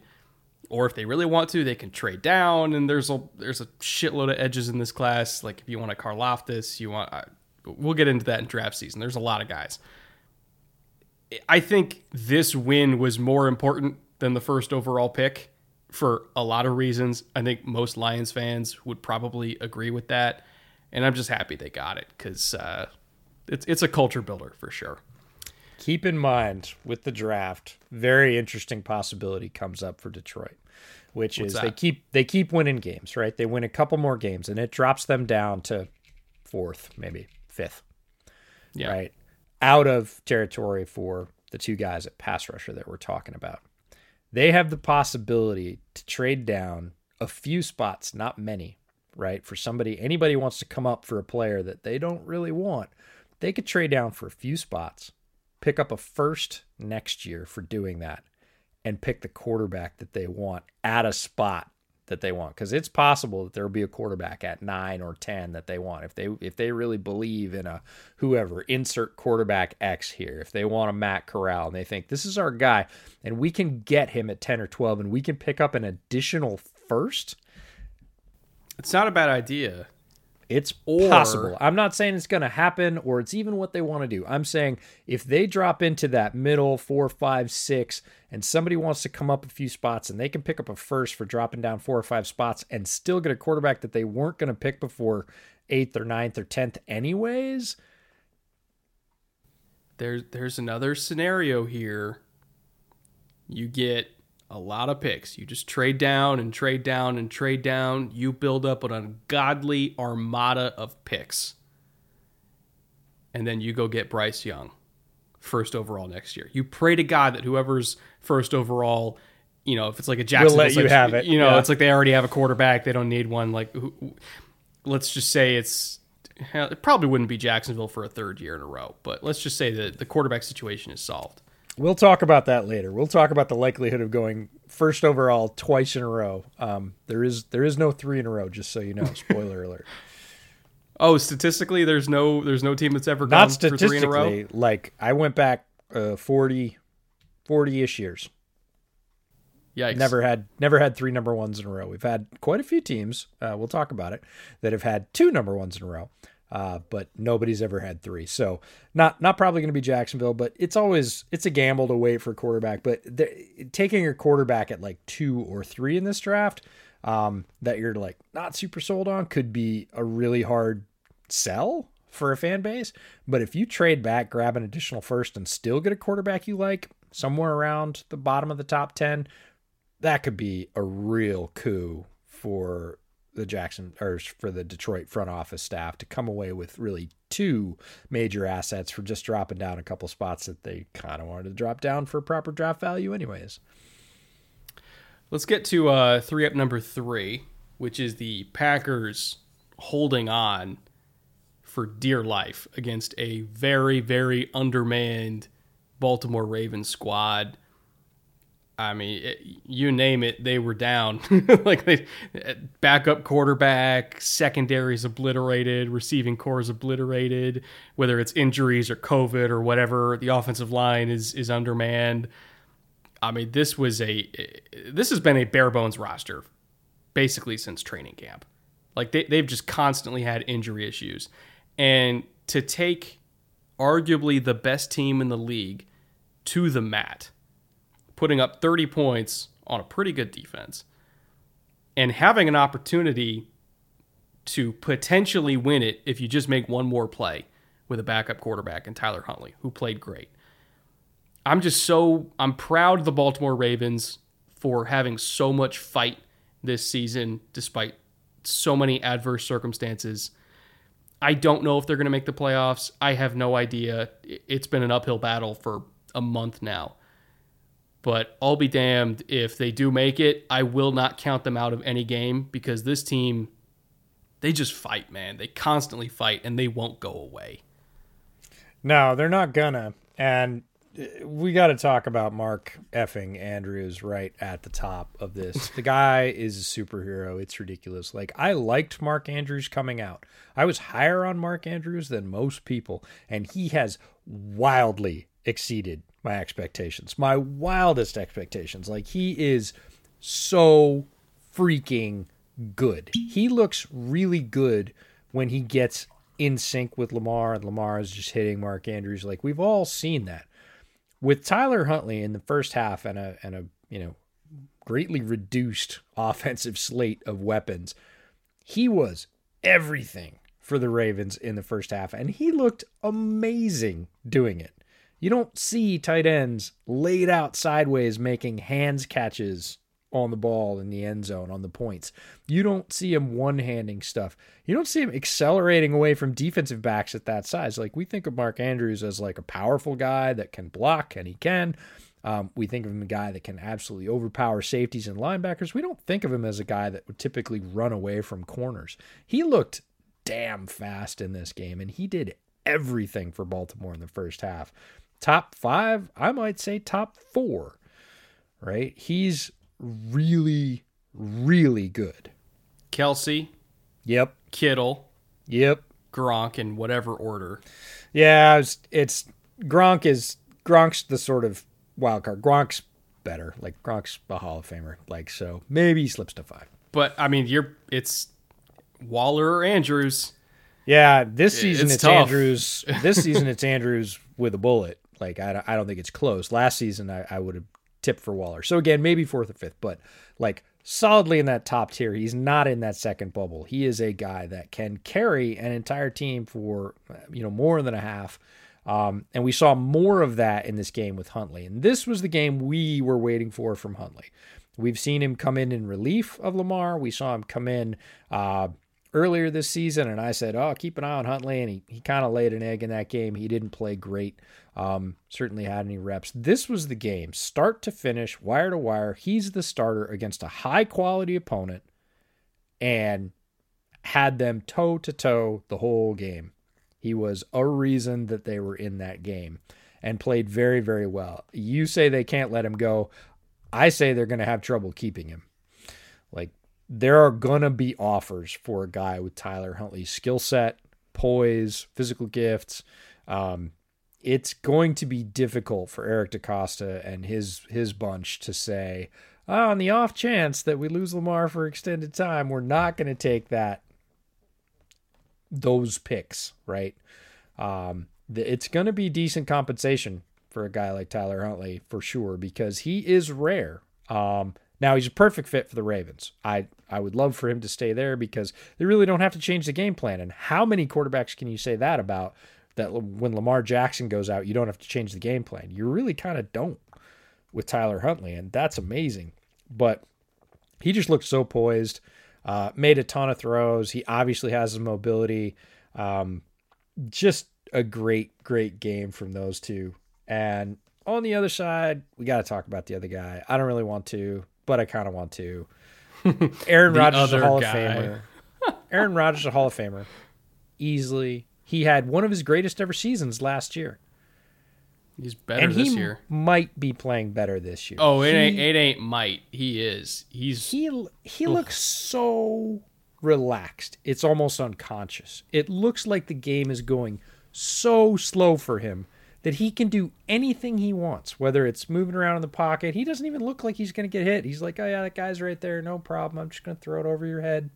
Or if they really want to, they can trade down. And there's a there's a shitload of edges in this class. Like if you want a Karlaftis, you want. I, we'll get into that in draft season. There's a lot of guys. I think this win was more important than the first overall pick for a lot of reasons. I think most Lions fans would probably agree with that, and I'm just happy they got it because uh, it's it's a culture builder for sure. Keep in mind with the draft, very interesting possibility comes up for Detroit, which What's is that? they keep they keep winning games, right? They win a couple more games, and it drops them down to fourth, maybe fifth, yeah. right, out of territory for the two guys at pass rusher that we're talking about. They have the possibility to trade down a few spots, not many, right? For somebody, anybody wants to come up for a player that they don't really want, they could trade down for a few spots, pick up a first next year for doing that, and pick the quarterback that they want at a spot that they want because it's possible that there will be a quarterback at 9 or 10 that they want. If they if they really believe in a whoever insert quarterback X here. If they want a Matt Corral and they think this is our guy and we can get him at 10 or 12 and we can pick up an additional first. It's not a bad idea it's or, possible. I'm not saying it's going to happen or it's even what they want to do. I'm saying if they drop into that middle four, five, six, and somebody wants to come up a few spots and they can pick up a first for dropping down four or five spots and still get a quarterback that they weren't going to pick before eighth or ninth or tenth, anyways. There's there's another scenario here. You get a lot of picks. You just trade down and trade down and trade down. You build up an ungodly armada of picks. And then you go get Bryce Young, first overall next year. You pray to God that whoever's first overall, you know, if it's like a Jackson, we'll let you like, have it. You know, yeah. it's like they already have a quarterback. They don't need one. Like, who, let's just say it's it probably wouldn't be Jacksonville for a third year in a row, but let's just say that the quarterback situation is solved. We'll talk about that later. We'll talk about the likelihood of going first overall twice in a row. Um, there is there is no three in a row, just so you know. Spoiler [LAUGHS] alert. Oh, statistically, there's no there's no team that's ever gone not statistically. For three in a row? Like I went back uh, 40 40 ish years. Yikes. Never had never had three number ones in a row. We've had quite a few teams. Uh, we'll talk about it that have had two number ones in a row, uh, but nobody's ever had three. So not not probably going to be Jacksonville, but it's always it's a gamble to wait for a quarterback. But the, taking a quarterback at like two or three in this draft um, that you're like not super sold on could be a really hard sell for a fan base. But if you trade back, grab an additional first, and still get a quarterback you like somewhere around the bottom of the top 10, that could be a real coup for the Jackson or for the Detroit front office staff to come away with really two major assets for just dropping down a couple spots that they kind of wanted to drop down for proper draft value, anyways. Let's get to uh, three up number three, which is the Packers holding on for dear life against a very, very undermanned Baltimore Ravens squad. I mean, it, you name it, they were down. [LAUGHS] like they backup quarterback, secondaries obliterated, receiving cores obliterated. Whether it's injuries or COVID or whatever, the offensive line is is undermanned. I mean, this was a this has been a bare bones roster basically since training camp. Like they they've just constantly had injury issues. And to take arguably the best team in the league to the mat, putting up 30 points on a pretty good defense, and having an opportunity to potentially win it if you just make one more play with a backup quarterback and Tyler Huntley, who played great. I'm just so I'm proud of the Baltimore Ravens for having so much fight this season despite so many adverse circumstances I don't know if they're going to make the playoffs. I have no idea. It's been an uphill battle for a month now. But I'll be damned if they do make it. I will not count them out of any game because this team, they just fight, man. They constantly fight and they won't go away. No, they're not gonna. And uh, we got to talk about Mark effing Andrews right at the top of this. [LAUGHS] The guy is a superhero. It's ridiculous. Like I liked Mark Andrews coming out. I was higher on Mark Andrews than most people, and he has wildly exceeded my expectations. My wildest expectations. Like he is so freaking good. He looks really good when he gets in sync with Lamar and Lamar is just hitting Mark Andrews. Like we've all seen that with Tyler Huntley in the first half and a and a you know greatly reduced [LAUGHS] offensive slate of weapons, he was everything for the Ravens in the first half, and he looked amazing doing it. You don't see tight ends laid out sideways making hands catches on the ball in the end zone on the points. You don't see him one handing stuff. You don't see him accelerating away from defensive backs at that size. Like we think of Mark Andrews as like a powerful guy that can block, and he can. Um, we think of him a guy that can absolutely overpower safeties and linebackers. We don't think of him as a guy that would typically run away from corners. He looked damn fast in this game, and he did everything for Baltimore in the first half. Top five, I might say top four, right? He's really, really good. Kelce. Yep. Kittle. Yep. Gronk in whatever order. Yeah, it's, it's Gronk is Gronk's the sort of wild card. Gronk's better. Like Gronk's a Hall of Famer. Like so, maybe he slips to five. But I mean, you're it's Waller or Andrews. Yeah, this season It's it's. Andrews. This season [LAUGHS] it's Andrews with a bullet. Like I, I don't think it's close. Last season I, I would have tipped for Waller. So again, maybe fourth or fifth, but like solidly in that top tier. He's not in that second bubble. He is a guy that can carry an entire team for you know more than a half. Um, and we saw more of that in this game with Huntley. And this was the game we were waiting for from Huntley. We've seen him come in in relief of Lamar. We saw him come in uh, earlier this season, and I said, "Oh, keep an eye on Huntley." And he, he kind of laid an egg in that game. He didn't play great. Um, certainly had any reps. This was the game, start to finish, wire to wire. He's the starter against a high quality opponent, and had them toe to toe the whole game. He was a reason that they were in that game and played very, very well. You say they can't let him go. I say they're going to have trouble keeping him. Like, there are going to be offers for a guy with Tyler Huntley's skill set, poise, physical gifts. Um, it's going to be difficult for Eric DeCosta and his his bunch to say, oh, on the off chance that we lose Lamar for extended time, we're not going to take that those picks, right? Um, it's going to be decent compensation for a guy like Tyler Huntley for sure because he is rare. Um, now he's a perfect fit for the Ravens. I I would love for him to stay there because they really don't have to change the game plan. And how many quarterbacks can you say that about? That when Lamar Jackson goes out, you don't have to change the game plan. You really kind of don't with Tyler Huntley, and that's amazing. But he just looked so poised, uh, made a ton of throws. He obviously has his mobility. Um, just a great, great game from those two. And on the other side, we got to talk about the other guy. I don't really want to, but I kind of want to. [LAUGHS] Aaron Rodgers is a Hall guy. of Famer. [LAUGHS] Aaron Rodgers is a Hall of Famer. Easily. He had one of his greatest ever seasons last year. He's better and this he year. Might be playing better this year. Oh, it he, ain't it ain't might. He is. He's he he ugh. looks so relaxed. It's almost unconscious. It looks like the game is going so slow for him that he can do anything he wants, whether it's moving around in the pocket. He doesn't even look like he's going to get hit. He's like, oh, yeah, that guy's right there. No problem. I'm just going to throw it over your head.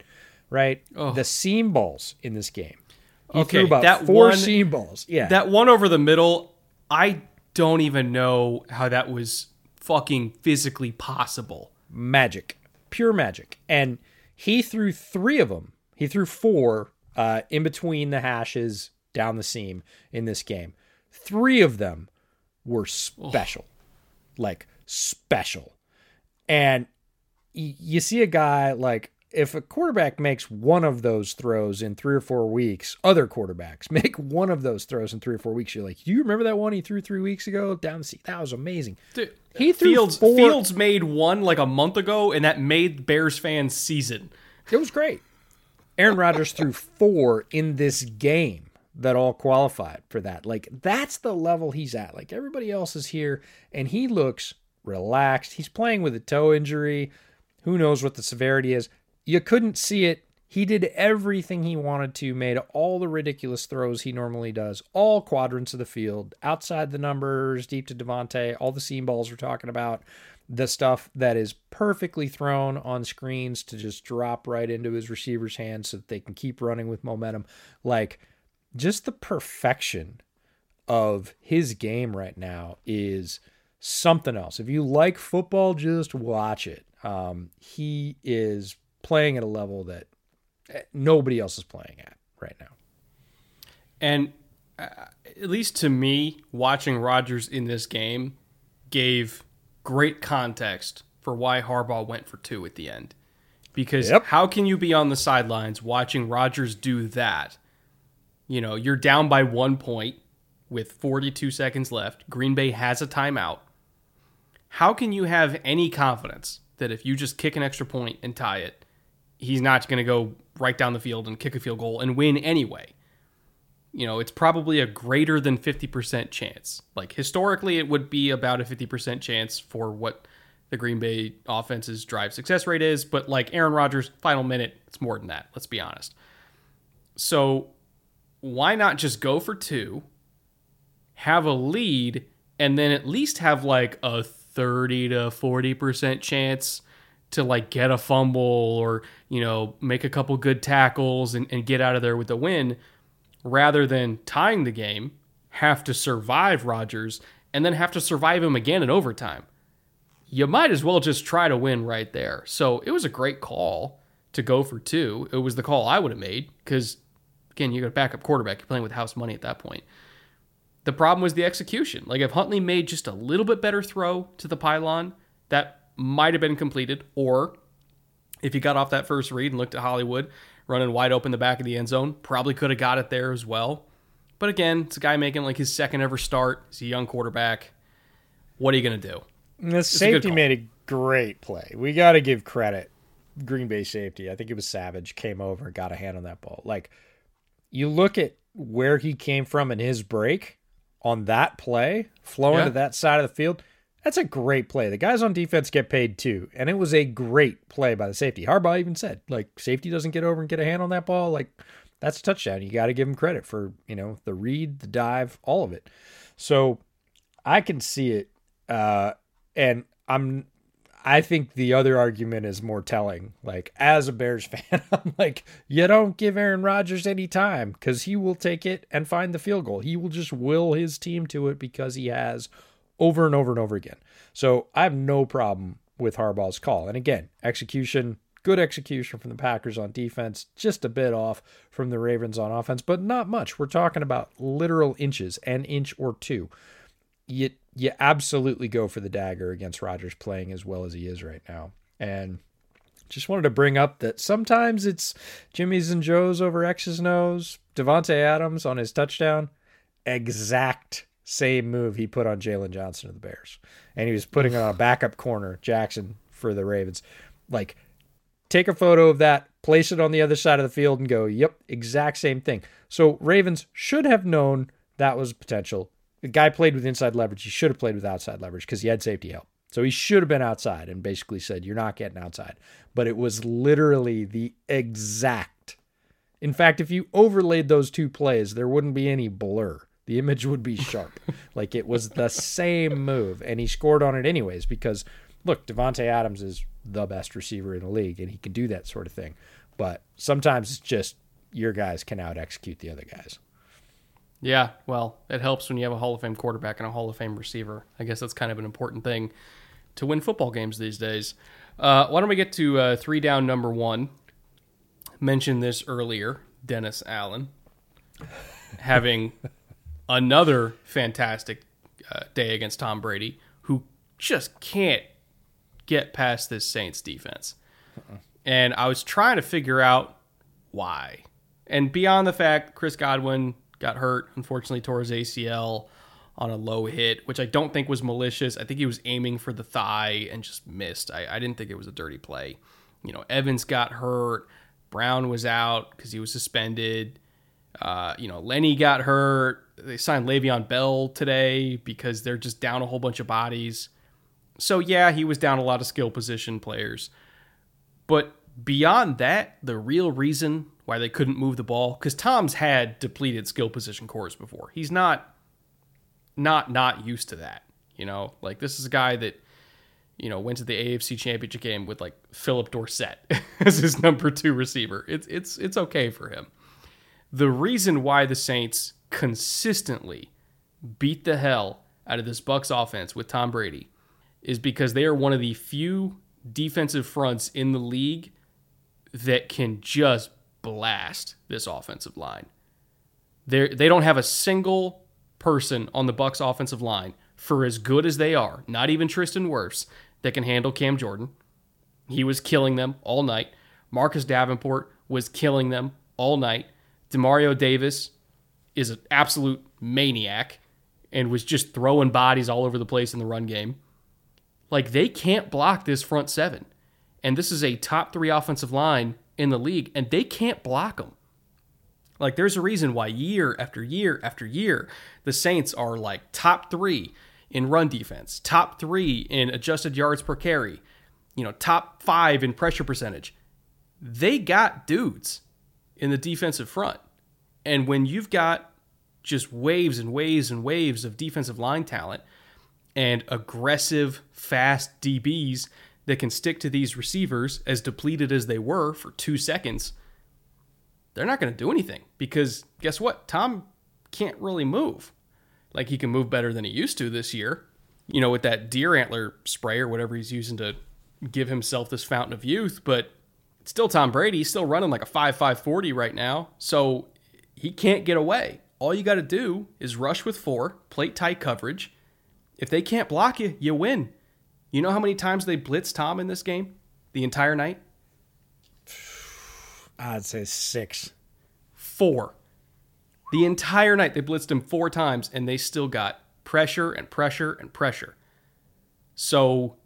Right? Oh. The seam balls in this game. He okay, threw about that four one, seam balls. Yeah. That one over the middle, I don't even know how that was fucking physically possible. Magic. Pure magic. And he threw three of them. He threw four uh, in between the hashes down the seam in this game. Three of them were special, like special. And y- you see a guy like if a quarterback makes one of those throws in three or four weeks, other quarterbacks [LAUGHS] make one of those throws in three or four weeks. You're like, do you remember that one he threw three weeks ago down the seat? That was amazing. Dude, he threw Fields. Four... Fields made one like a month ago, and that made Bears fans season. It was great. Aaron Rodgers threw four in this game that all qualified for that. Like that's the level he's at. Like everybody else is here and he looks relaxed. He's playing with a toe injury. Who knows what the severity is? You couldn't see it. He did everything he wanted to, made all the ridiculous throws he normally does, all quadrants of the field, outside the numbers, deep to Davante, all the seam balls we're talking about, the stuff that is perfectly thrown on screens to just drop right into his receiver's hands so that they can keep running with momentum. Like, just the perfection of his game right now is something else. If you like football, just watch it. Um, he is playing at a level that eh, nobody else is playing at right now. And uh, at least to me, watching Rodgers in this game gave great context for why Harbaugh went for two at the end. Because yep. how can you be on the sidelines watching Rodgers do that you know, you're down by one point with 42 seconds left. Green Bay has a timeout. How can you have any confidence that if you just kick an extra point and tie it, he's not going to go right down the field and kick a field goal and win anyway? You know, it's probably a greater than 50% chance. Like historically, it would be about a 50% chance for what the Green Bay offense's drive success rate is, but like Aaron Rodgers, final minute, it's more than that. Let's be honest. So why not just go for two, have a lead, and then at least have like a 30 to 40% chance to like get a fumble or, you know, make a couple good tackles and, and get out of there with the win rather than tying the game, have to survive Rodgers, and then have to survive him again in overtime. You might as well just try to win right there. So it was a great call to go for two. It was the call I would have made because again, you got a backup quarterback. You're playing with house money at that point. The problem was the execution. Like if Huntley made just a little bit better throw to the pylon, that might have been completed. Or if he got off that first read and looked at Hollywood running wide open the back of the end zone, probably could have got it there as well. But again, it's a guy making like his second ever start. He's a young quarterback. What are you going to do? The safety a made a great play. We got to give credit. Green Bay safety. I think it was Savage came over, got a hand on that ball. Like you look at where he came from in his break on that play, flowing yeah. to that side of the field. That's a great play. The guys on defense get paid too, and it was a great play by the safety. Harbaugh even said, like, safety doesn't get over and get a hand on that ball. Like, that's a touchdown. You got to give him credit for, you know, the read, the dive, all of it. So I can see it. Uh, and I'm I think the other argument is more telling. Like, as a Bears [LAUGHS] fan, I'm like, you don't give Aaron Rodgers any time because he will take it and find the field goal. He will just will his team to it because he has over and over and over again. So I have no problem with Harbaugh's call. And again, execution, good execution from the Packers on defense, just a bit off from the Ravens on offense, but not much. We're talking about literal inches, an inch or two. You you absolutely go for the dagger against Rodgers playing as well as he is right now. And just wanted to bring up that sometimes it's Jimmy's and Joe's over X's and O's. Davante Adams on his touchdown, exact same move he put on Jaylon Johnson of the Bears. And he was putting it on a backup corner, Jackson for the Ravens. Like, take a photo of that, place it on the other side of the field, and go, yep, exact same thing. So Ravens should have known that was potential the guy played with inside leverage. He should have played with outside leverage because he had safety help. So he should have been outside and basically said, You're not getting outside. But it was literally the exact. In fact, if you overlaid those two plays, there wouldn't be any blur. The image would be sharp. [LAUGHS] like it was the same move. And he scored on it anyways because, look, Davante Adams is the best receiver in the league and he can do that sort of thing. But sometimes it's just your guys can out execute the other guys. Yeah, well, it helps when you have a Hall of Fame quarterback and a Hall of Fame receiver. I guess that's kind of an important thing to win football games these days. Uh, why don't we get to uh, three down number one? Mentioned this earlier, Dennis Allen having [LAUGHS] another fantastic uh, day against Tom Brady, who just can't get past this Saints defense. Uh-uh. And I was trying to figure out why. And beyond the fact Chris Godwin got hurt, unfortunately, tore his ACL on a low hit, which I don't think was malicious. I think he was aiming for the thigh and just missed. I, I didn't think it was a dirty play. You know, Evans got hurt. Brown was out because he was suspended. Uh, you know, Lenny got hurt. They signed Le'Veon Bell today because they're just down a whole bunch of bodies. So, yeah, he was down a lot of skill position players. But beyond that, the real reason why they couldn't move the ball because Tom's had depleted skill position cores before. He's not not not used to that. You know, like this is a guy that you know went to the AFC Championship game with like Phillip Dorsett [LAUGHS] as his number two receiver. It's it's it's okay for him. The reason why the Saints consistently beat the hell out of this Bucs offense with Tom Brady is because they are one of the few defensive fronts in the league that can just blast this offensive line. They they don't have a single person on the Bucs offensive line for as good as they are, not even Tristan Wirfs, that can handle Cam Jordan. He was killing them all night. Marcus Davenport was killing them all night. Demario Davis is an absolute maniac and was just throwing bodies all over the place in the run game. Like they can't block this front seven. And this is a top three offensive line in the league, and they can't block them. Like, there's a reason why year after year after year, the Saints are like top three in run defense, top three in adjusted yards per carry, you know, top five in pressure percentage. They got dudes in the defensive front. And when you've got just waves and waves and waves of defensive line talent and aggressive, fast DBs that can stick to these receivers as depleted as they were for two seconds, they're not going to do anything because guess what? Tom can't really move. Like he can move better than he used to this year, you know, with that deer antler spray or whatever he's using to give himself this fountain of youth. But it's still Tom Brady. He's still running like a 5 5 40 right now. So he can't get away. All you got to do is rush with four, plate tight coverage. If they can't block you, you win. You know how many times they blitzed Tom in this game? The entire night? I'd say six. Four. The entire night they blitzed him four times and they still got pressure and pressure and pressure. So,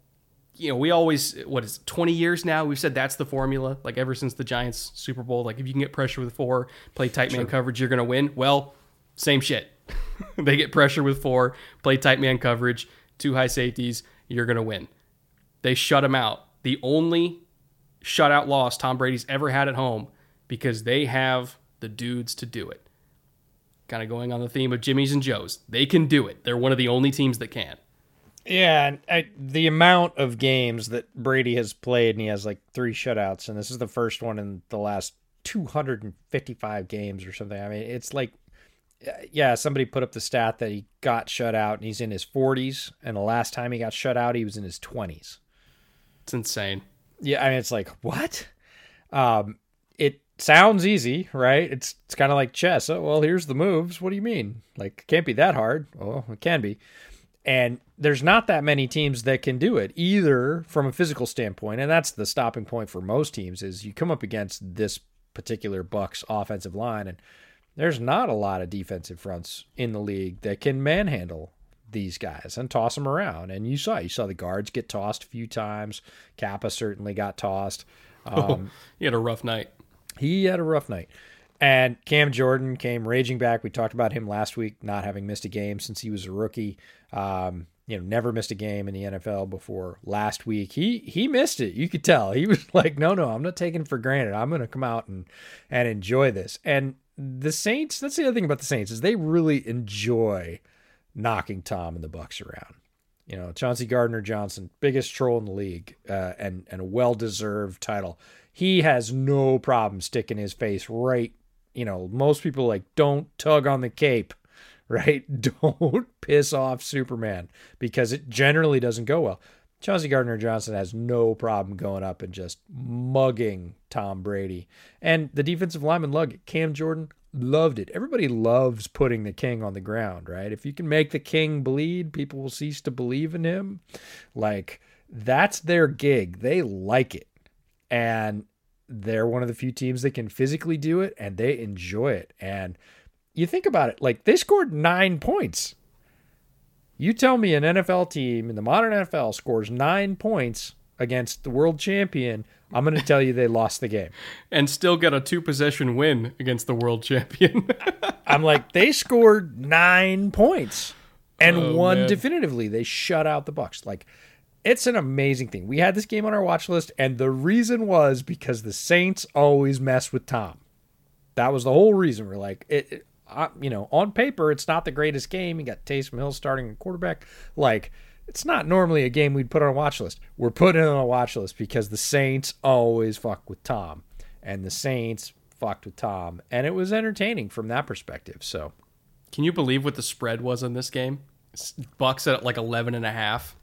you know, we always, what is it, 20 years now, we've said that's the formula. Like ever since the Giants Super Bowl, like if you can get pressure with four, play tight man coverage, you're going to win. Well, same shit. [LAUGHS] they get pressure with four, play tight man coverage, two high safeties, you're going to win. They shut him out. The only shutout loss Tom Brady's ever had at home because they have the dudes to do it. Kind of going on the theme of Jimmy's and Joe's. They can do it. They're one of the only teams that can. Yeah, and I, the amount of games that Brady has played, and he has like three shutouts, and this is the first one in the last 255 games or something. I mean, it's like, yeah, somebody put up the stat that he got shut out, and he's in his 40s, and the last time he got shut out, he was in his 20s. It's insane. Yeah, I mean, it's like what? Um, it sounds easy, right? It's it's kind of like chess. Oh, well, here's the moves. What do you mean? Like, it can't be that hard. Well, it can be. And there's not that many teams that can do it either from a physical standpoint. And that's the stopping point for most teams is you come up against this particular Bucs offensive line and there's not a lot of defensive fronts in the league that can manhandle these guys and toss them around. And you saw you saw the guards get tossed a few times. Cappa certainly got tossed. [LAUGHS] Um, oh, he had a rough night. He had a rough night. And Cam Jordan came raging back. We talked about him last week, not having missed a game since he was a rookie. Um, you know, never missed a game in the NFL before last week. He he missed it. You could tell. He was [LAUGHS] like, "No, no, I'm not taking for granted. I'm going to come out and and enjoy this." And the Saints, that's the other thing about the Saints is they really enjoy knocking Tom and the Bucs around. You know, Chauncey Gardner Johnson, biggest troll in the league, uh, and and a well deserved title. He has no problem sticking his face right. You know, most people like don't tug on the cape, [LAUGHS] right? [LAUGHS] Don't piss off Superman because it generally doesn't go well. Chauncey Gardner Johnson has no problem going up and just mugging Tom Brady. And the defensive lineman lug Cam Jordan loved it. Everybody loves putting the king on the ground, right? If you can make the king bleed, people will cease to believe in him. Like that's their gig. They like it. And they're one of the few teams that can physically do it and they enjoy it. And you think about it, like they scored 9 points. You tell me an NFL team in the modern NFL scores 9 points against the world champion, I'm going to tell you they lost the game. [LAUGHS] and still get a two possession win against the world champion. [LAUGHS] I'm like, they scored nine points and oh, won man. definitively. They shut out the Bucs. Like, it's an amazing thing. We had this game on our watch list, and the reason was because the Saints always mess with Tom. That was the whole reason. We're like, it, it uh, you know, on paper, it's not the greatest game. You got Taysom Hill starting a quarterback. Like, it's not normally a game we'd put on a watch list. We're putting it on a watch list because the Saints always fuck with Tom, and the Saints fucked with Tom, and it was entertaining from that perspective. So, can you believe what the spread was in this game? Bucs at like 11 and a half.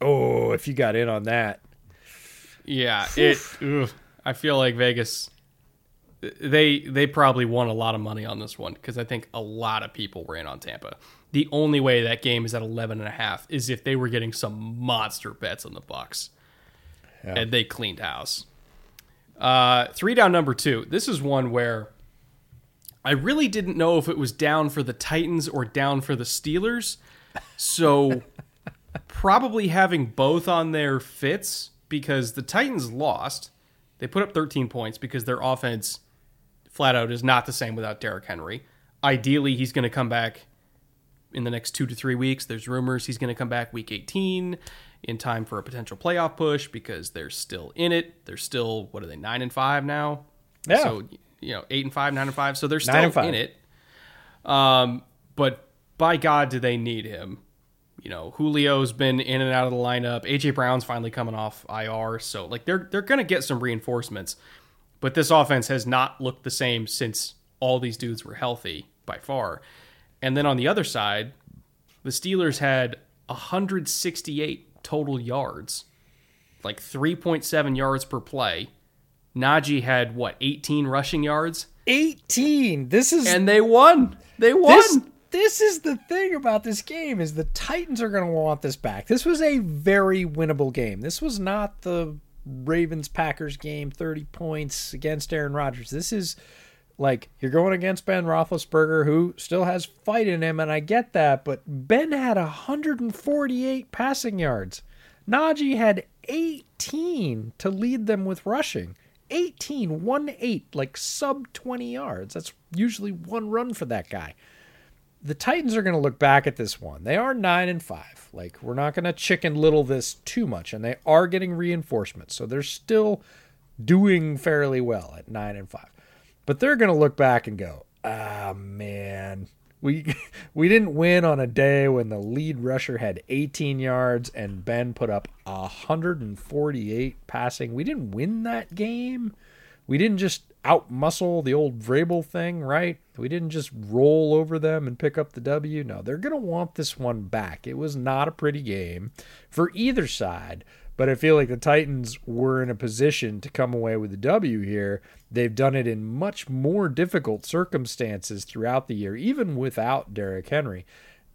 Oh, if you got in on that. Yeah, it ugh, I feel like Vegas they they probably won a lot of money on this one because I think a lot of people were in on Tampa. The only way that game is at 11 and a half is if they were getting some monster bets on the Bucs. Yeah. and they cleaned house. Uh, three down number two. This is one where i really didn't know if it was down for the titans or down for the steelers. So [LAUGHS] probably having both on their fits because the titans lost. They put up 13 points because their offense flat out is not the same without Derrick henry ideally he's going to come back in the next two to three weeks. There's rumors he's going to come back week 18 in time for a potential playoff push because they're still in it. They're still what are they nine and five now? Yeah. So you know eight and five, nine and five. So they're still in it. Um, but by God, do they need him? You know, Julio's been in and out of the lineup. AJ Brown's finally coming off IR, so like they're they're going to get some reinforcements. But this offense has not looked the same since all these dudes were healthy by far. And then on the other side, the Steelers had 168 total yards, like 3.7 yards per play. Najee had what, 18 rushing yards? 18. This is And they won. They won. This, this is the thing about this game is the Titans are going to want this back. This was a very winnable game. This was not the Ravens Packers game 30 points against Aaron Rodgers. This is like you're going against Ben Roethlisberger, who still has fight in him, and I get that. But Ben had 148 passing yards. Najee had 18 to lead them with rushing. 18, 1 8, like sub 20 yards. That's usually one run for that guy. The Titans are going to look back at this one. They are 9 and 5. Like, we're not going to chicken little this too much, and they are getting reinforcements. So they're still doing fairly well at 9 and 5. But they're going to look back and go, ah, man, We [LAUGHS] we didn't win on a day when the lead rusher had 18 yards and Ben put up 148 passing. We didn't win that game. We didn't just outmuscle the old Vrabel thing, right? We didn't just roll over them and pick up the W. No, they're going to want this one back. It was not a pretty game for either side, but I feel like the Titans were in a position to come away with the W here. They've done it in much more difficult circumstances throughout the year, even without Derrick Henry.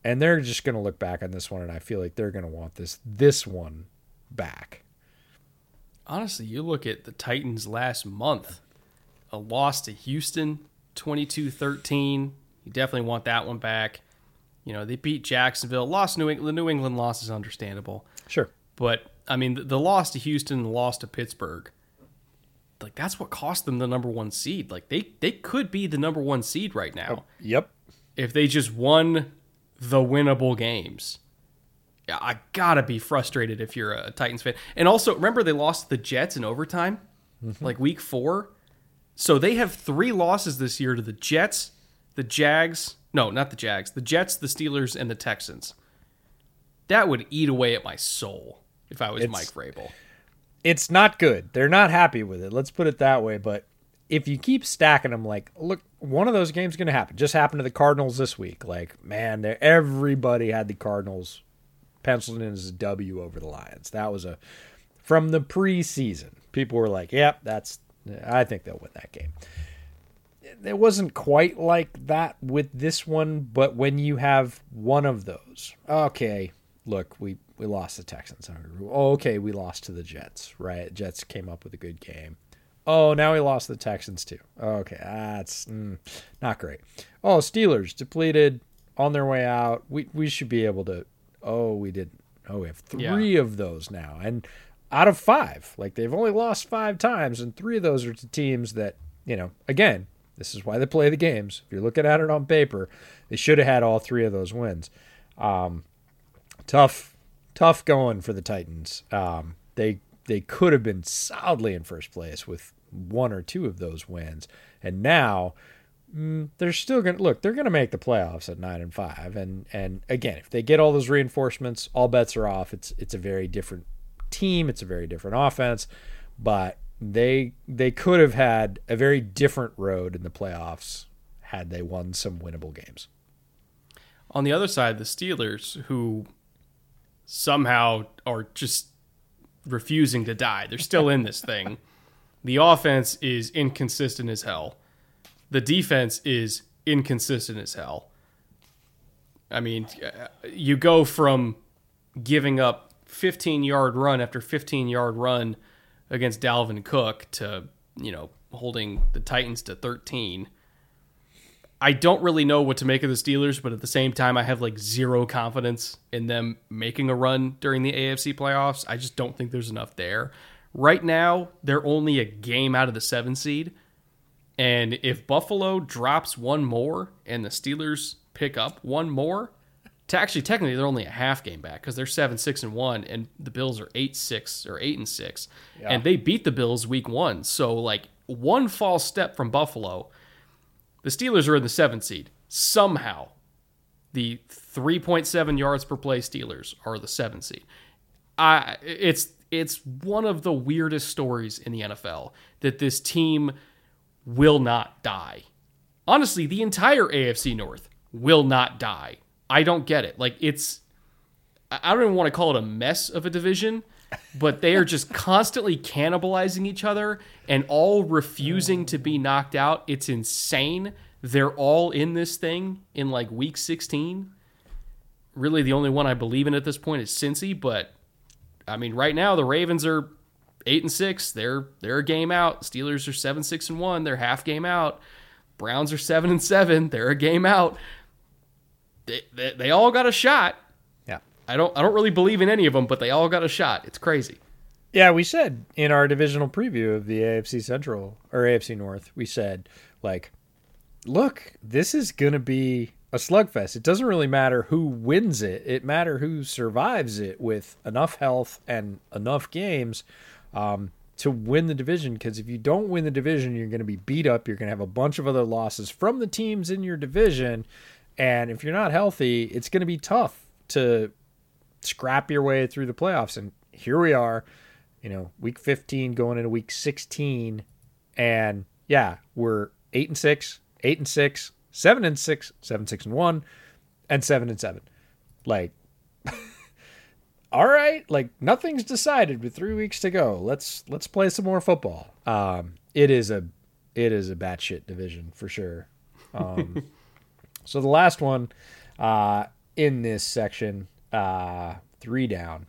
And they're just going to look back on this one, and I feel like they're going to want this this one back. Honestly, you look at the Titans last month, a loss to Houston, 22-13. You definitely want that one back. You know, they beat Jacksonville, lost New England. The New England loss is understandable. Sure. But I mean, the, the loss to Houston, the loss to Pittsburgh, like that's what cost them the number one seed. Like they they could be the number one seed right now. Oh, yep. If they just won the winnable games. Yeah, I gotta be frustrated if you're a Titans fan. And also, remember they lost the Jets in overtime, mm-hmm. like week four. So they have three losses this year to the Jets, the Jags. No, not the Jags. The Jets, the Steelers, and the Texans. That would eat away at my soul if I was It's- Mike Vrabel. it's not good. They're not happy with it. Let's put it that way. But if you keep stacking them, like, look, one of those games is going to happen. Just happened to the Cardinals this week. Like, man, everybody had the Cardinals penciled in as a W over the Lions. That was a from the preseason. People were like, "Yep, that's. I think they'll win that game." It wasn't quite like that with this one, but when you have one of those, okay, look, we we lost the Texans. Oh, okay, we lost to the Jets, right? Jets came up with a good game. Oh, now we lost the Texans too. Okay, that's mm, not great. Oh, Steelers depleted on their way out. We we should be able to. Oh, we didn't. Oh, we have three of those now, and out of five, like they've only lost five times, and three of those are to teams that you know. Again, this is why they play the games. If you're looking at it on paper, they should have had all three of those wins. Um, tough, tough going for the Titans. Um, they they could have been solidly in first place with one or two of those wins, and now mm, they're still going to look. They're going to make the playoffs at nine and five, and and again, if they get all those reinforcements, all bets are off. It's it's a very different team. It's a very different offense, but they they could have had a very different road in the playoffs had they won some winnable games. On the other side, the Steelers, who somehow are just refusing to die, they're still in this thing. The offense is inconsistent as hell. The defense is inconsistent as hell. I mean, you go from giving up 15 yard run after 15 yard run against Dalvin Cook to, you know, holding the Titans to 13. I don't really know what to make of the Steelers, but at the same time, I have like zero confidence in them making a run during the AFC playoffs. I just don't think there's enough there. Right now, they're only a game out of the seven seed. And if Buffalo drops one more and the Steelers pick up one more, to actually technically they're only a half game back because they're seven six and one, and the Bills are eight six or eight and six, and they beat the Bills week one. So like one false step from Buffalo, the Steelers are in the seventh seed somehow. The three point seven yards per play Steelers are the seventh seed. I it's it's one of the weirdest stories in the NFL that this team will not die. Honestly, the entire AFC North will not die. I don't get it. Like it's I don't even want to call it a mess of a division, but they are just [LAUGHS] constantly cannibalizing each other and all refusing to be knocked out. It's insane. They're all in this thing in like week 16. Really the only one I believe in at this point is Cincy, but I mean right now the Ravens are 8 and 6. They're they're a game out. Steelers are 7 6 and 1. They're half game out. Browns are 7 and 7. They're a game out they, they, they all got a shot. Yeah. I don't I don't really believe in any of them, but they all got a shot. It's crazy. Yeah, we said in our divisional preview of the AFC Central or AFC North, we said like, look, this is gonna be a slugfest. It doesn't really matter who wins it; it matter who survives it with enough health and enough games um, to win the division. Because if you don't win the division, you're going to be beat up. You're going to have a bunch of other losses from the teams in your division, And if you're not healthy, it's going to be tough to scrap your way through the playoffs. And here we are, you know, week 15 going into week 16. And yeah, we're eight and six, eight and six, seven and six, seven, six and one, and seven and seven. Like, [LAUGHS] all right, like nothing's decided with three weeks to go. Let's let's play some more football. Um, it is a it is a batshit division for sure. Um, [LAUGHS] so the last one uh, in this section, uh, three down.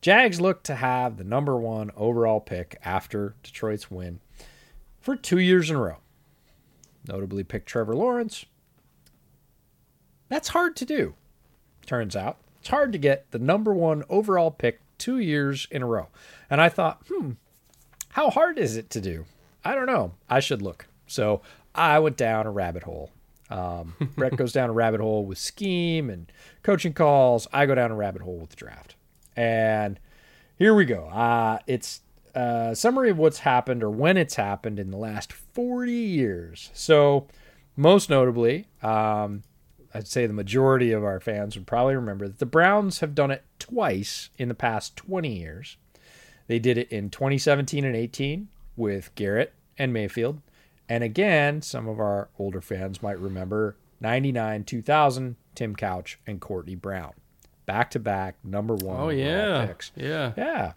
Jags look to have the number one overall pick after Detroit's win for two years in a row. Notably, pick Trevor Lawrence. That's hard to do, turns out. It's hard to get the number one overall pick two years in a row. And I thought, hmm, how hard is it to do? I don't know. I should look. So I went down a rabbit hole. Um, Brett goes down a rabbit hole with scheme and coaching calls. I go down a rabbit hole with the draft. And here we go. Uh, it's a summary of what's happened or when it's happened in the last 40 years. So, most notably, um, I'd say the majority of our fans would probably remember that the Browns have done it twice in the past 20 years. They did it in 2017 and 18 with Garrett and Mayfield. And again, some of our older fans might remember 99, 2000, Tim Couch and Courtney Brown. Back to back number one. Oh yeah, picks. yeah. Yeah.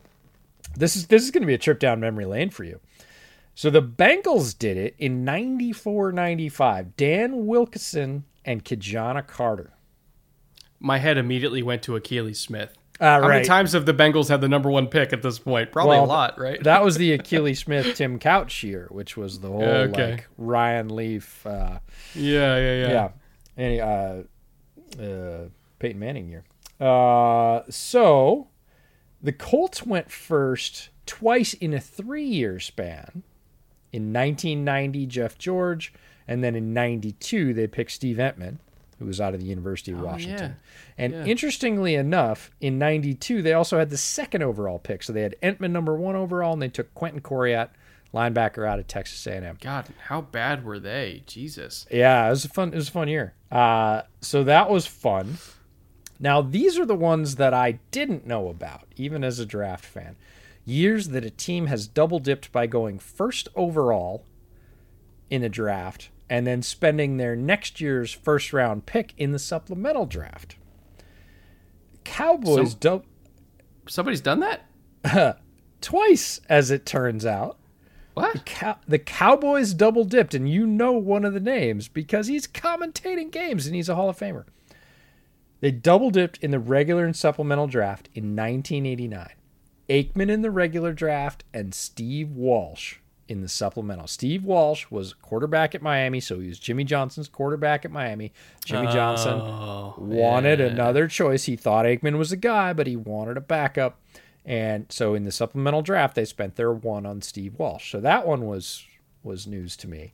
This is this is going to be a trip down memory lane for you. So the Bengals did it in 94-95. Dan Wilkinson and Kijana Carter. My head immediately went to Akili Smith. Ah, How many times have the Bengals had the number one pick at this point? Probably Well, a lot, right? That was the [LAUGHS] Akili Smith Tim Couch year, which was the whole Okay. like Ryan Leaf uh yeah, yeah, yeah. yeah. Any uh uh Peyton Manning year. Uh so the Colts went first twice in a 3-year span. In 1990 Jeff George and then in 92 they picked Steve Emtman who was out of the University of Washington. And Yeah. interestingly enough, in 92 they also had the second overall pick. So they had Emtman number 1 overall and they took Quentin Coryatt, linebacker out of Texas A&M. God, how bad were they? Jesus. Yeah, it was a fun. It was a fun year. Uh, so that was fun. Now these are the ones that I didn't know about, even as a draft fan. Years that a team has double dipped by going first overall in a draft and then spending their next year's first round pick in the supplemental draft. Cowboys dou- Somebody's done that? [LAUGHS] twice, as it turns out. What? Cow- the Cowboys double dipped, and you know one of the names because he's commentating games and he's a Hall of Famer. They double dipped in the regular and supplemental draft in 1989. Aikman in the regular draft and Steve Walsh in the supplemental. Steve Walsh was quarterback at Miami, so he was Jimmy Johnson's quarterback at Miami. Jimmy Johnson Oh, wanted another choice. He thought Aikman was the guy, but he wanted a backup. And so in the supplemental draft, they spent their one on Steve Walsh. So that one was was news to me.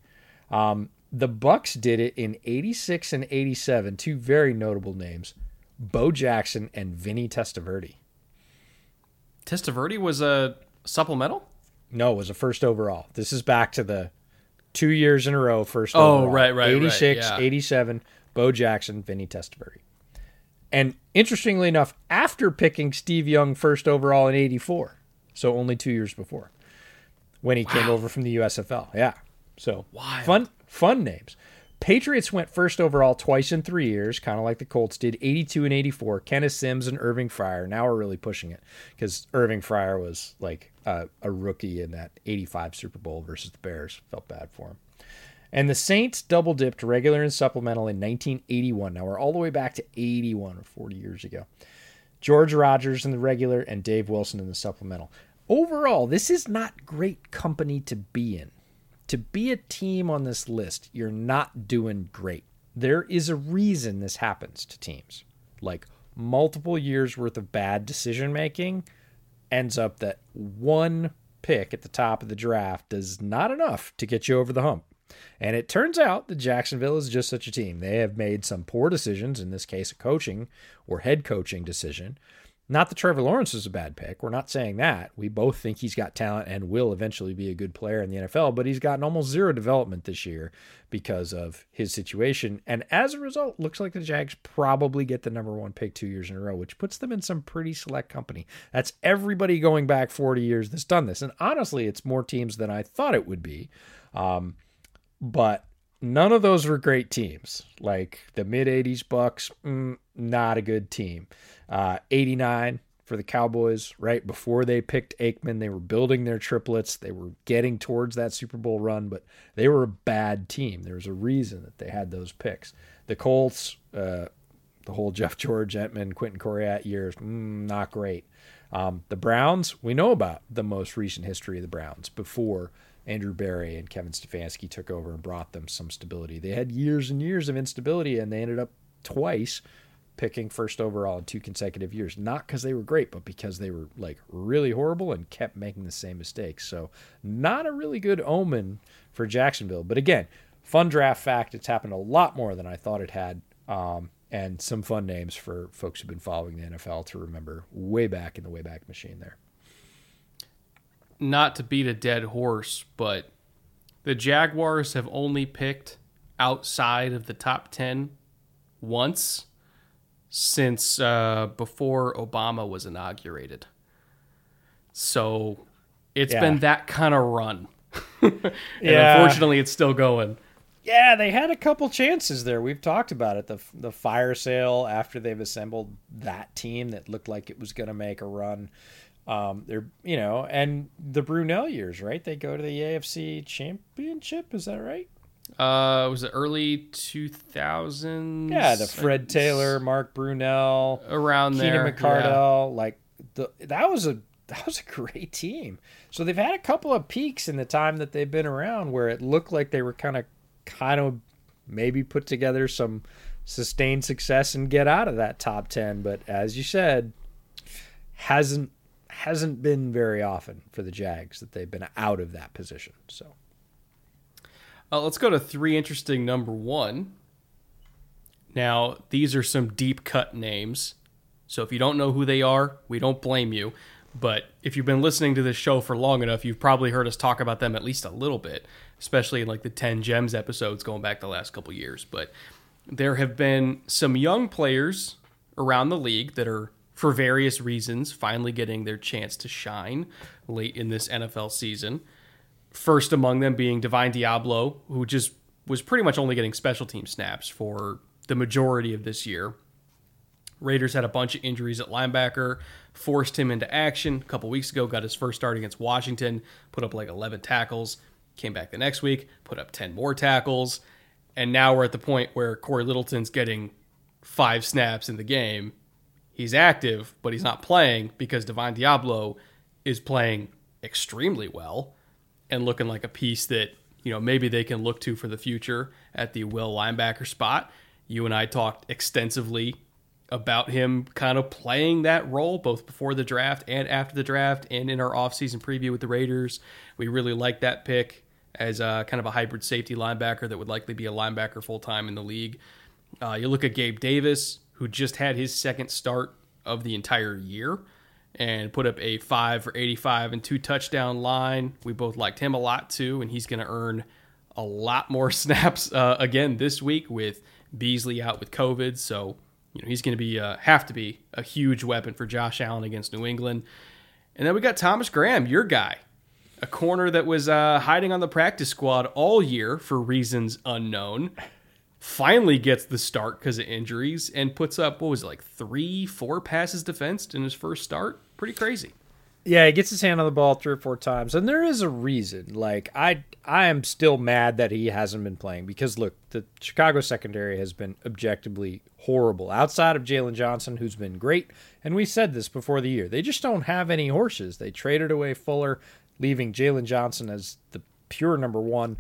Um, the Bucs did it in '86 and '87. Two very notable names: Bo Jackson and Vinny Testaverde. Testaverde was a supplemental? No, it was a first overall. This is back to the two years in a row first Oh, overall. right, right, right, 86, yeah. 87, Bo Jackson, Vinny Testaverde. And interestingly enough, after picking Steve Young first overall in 84, so only two years before, when he came over from the USFL. Yeah. So Wild. fun, fun names. Patriots went first overall twice in three years, kind of like the Colts did, 82 and 84. Kenneth Sims and Irving Fryar. Now we're really pushing it because Irving Fryar was like a, a rookie in that 85 Super Bowl versus the Bears. Felt bad for him. And the Saints double dipped regular and supplemental in 1981. Now we're all the way back to 81 or 40 years ago. George Rogers in the regular and Dave Wilson in the supplemental. Overall, this is not great company to be in. To be a team on this list, you're not doing great. There is a reason this happens to teams. Like multiple years worth of bad decision making ends up that one pick at the top of the draft is not enough to get you over the hump. And it turns out that Jacksonville is just such a team. They have made some poor decisions, in this case, a coaching or head coaching decision, Not that Trevor Lawrence is a bad pick. We're not saying that. We both think he's got talent and will eventually be a good player in the NFL, but he's gotten almost zero development this year because of his situation. And as a result, looks like the Jags probably get the number one pick two years in a row, which puts them in some pretty select company. That's everybody going back 40 years that's done this. And honestly, it's more teams than I thought it would be. Um, but none of those were great teams. Like the mid 80s Bucs, mm, not a good team. Uh, 89 for the Cowboys, right before they picked Aikman, they were building their triplets. They were getting towards that Super Bowl run, but they were a bad team. There was a reason that they had those picks. The Colts, uh, the whole Jeff George, Emtman, Quentin Coryatt years, mm, not great. Um, the Browns, we know about the most recent history of the Browns before Andrew Berry and Kevin Stefanski took over and brought them some stability. They had years and years of instability, and they ended up twice picking first overall in two consecutive years. Not because they were great, but because they were like really horrible and kept making the same mistakes. So, not a really good omen for Jacksonville. But again, fun draft fact. It's happened a lot more than I thought it had. Um, and some fun names for folks who've been following the NFL to remember way back in the Wayback Machine there not to beat a dead horse, but the Jaguars have only picked outside of the top 10 once since uh, before Obama was inaugurated. So it's yeah. been that kind of run. [LAUGHS] and yeah. unfortunately, it's still going. Yeah, they had a couple chances there. We've talked about it. The the fire sale after they've assembled that team that looked like it was going to make a run. Um, they're you know, and the Brunell years, right? They go to the AFC Championship. Is that right? Uh, was it early two thousands? Yeah, the Fred Taylor, Mark Brunell, around Keenan there. McCardell, yeah. like the that was a that was a great team. So they've had a couple of peaks in the time that they've been around where it looked like they were kind of kind of maybe put together some sustained success and get out of that top 10 but as you said hasn't hasn't been very often for the Jags that they've been out of that position. So, uh, let's go to three interesting number one. Now, these are some deep cut names. So if you don't know who they are, we don't blame you. But if you've been listening to this show for long enough, you've probably heard us talk about them at least a little bit, especially in like the 10 Gems episodes going back the last couple years. But there have been some young players around the league that are for various reasons, finally getting their chance to shine late in this NFL season. First among them being Divine Deablo, who just was pretty much only getting special team snaps for the majority of this year. Raiders had a bunch of injuries at linebacker, forced him into action. A couple weeks ago, got his first start against Washington, put up like 11 tackles. Came back the next week, put up 10 more tackles. And now we're at the point where Cory Littleton's getting five snaps in the game he's active, but he's not playing because Divine Deablo is playing extremely well and looking like a piece that, you know, maybe they can look to for the future at the will linebacker spot. You and I talked extensively about him kind of playing that role both before the draft and after the draft and in our offseason preview with the Raiders. We really like that pick as a, kind of a hybrid safety linebacker that would likely be a linebacker full time in the league. Uh, you look at Gabe Davis, who just had his second start of the entire year and put up a 5 for 85 and two touchdown line. We both liked him a lot too, and he's going to earn a lot more [LAUGHS] snaps uh, again this week with Beasley out with COVID. So, you know, he's going to be uh, have to be a huge weapon for Josh Allen against New England. And then we got Thomas Graham, your guy, a corner that was uh, hiding on the practice squad all year for reasons unknown finally gets the start because of injuries and puts up what was it, like three, four passes defensed in his first start. Pretty crazy. Yeah, he gets his hand on the ball three or four times, and there is a reason. Like I, I am still mad that he hasn't been playing because look, the Chicago secondary has been objectively horrible. Outside of Jaylon Johnson, who's been great, and we said this before the year, they just don't have any horses. They traded away Fuller, leaving Jaylon Johnson as the pure number one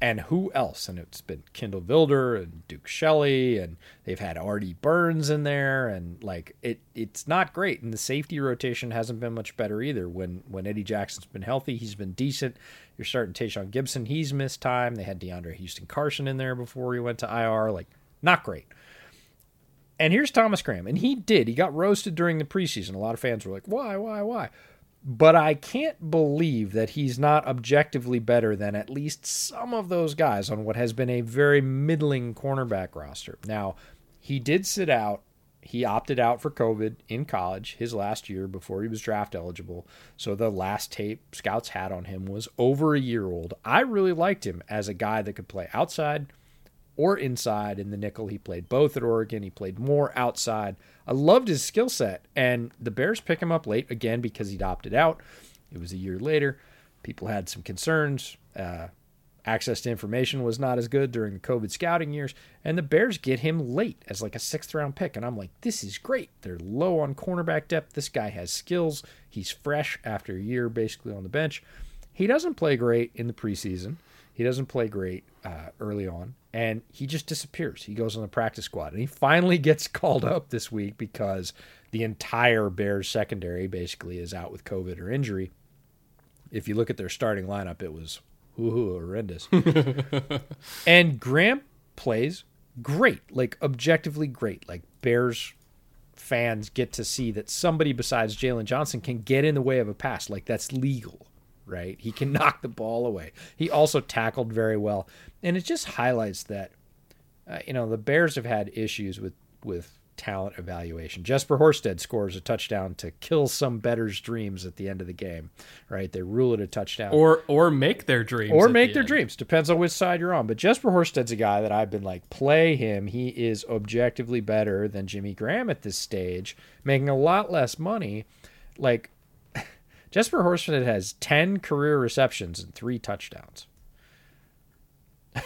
and who else? And it's been Kindle Vildor and Duke Shelley, and they've had Artie Burns in there, and like it, it's not great. And the safety rotation hasn't been much better either. When when Eddie Jackson's been healthy, he's been decent. You're starting Tashaun Gipson, he's missed time. They had DeAndre Houston Carson in there before he went to IR, like not great. And here's Thomas Graham, and he did. He got roasted during the preseason. A lot of fans were like, "Why, why, why?" But I can't believe that he's not objectively better than at least some of those guys on what has been a very middling cornerback roster. Now, he did sit out. He opted out for COVID in college his last year before he was draft eligible. So the last tape scouts had on him was over a year old. I really liked him as a guy that could play outside or inside in the nickel. He played both at Oregon. He played more outside. I loved his skill set, and the Bears pick him up late again because he'd opted out. It was a year later. People had some concerns. Uh, access to information was not as good during the COVID scouting years, and the Bears get him late as like a sixth round pick. And I'm like, this is great. They're low on cornerback depth. This guy has skills. He's fresh after a year basically on the bench. He doesn't play great in the preseason. He doesn't play great uh, early on and he just disappears. He goes on the practice squad, and he finally [LAUGHS] gets called up this week because the entire Bears secondary basically is out with COVID or injury. If you look at their starting lineup, it was horrendous. [LAUGHS] and Graham plays great, like objectively great. Like Bears fans get to see that somebody besides Jaylon Johnson can get in the way of a pass. Like that's legal right? He can [LAUGHS] knock the ball away. He also tackled very well, and it just highlights that uh, you know the Bears have had issues with with talent evaluation. Jesper Horsted scores a touchdown to kill some bettor's dreams at the end of the game, right? They rule it a touchdown, or or make their dreams, or make the their end. dreams. Depends on which side you're on. But Jesper Horsted's a guy that I've been like, play him. He is objectively better than Jimmy Graham at this stage, making a lot less money. Like Jesper Horsted has 10 career receptions and three touchdowns. [LAUGHS]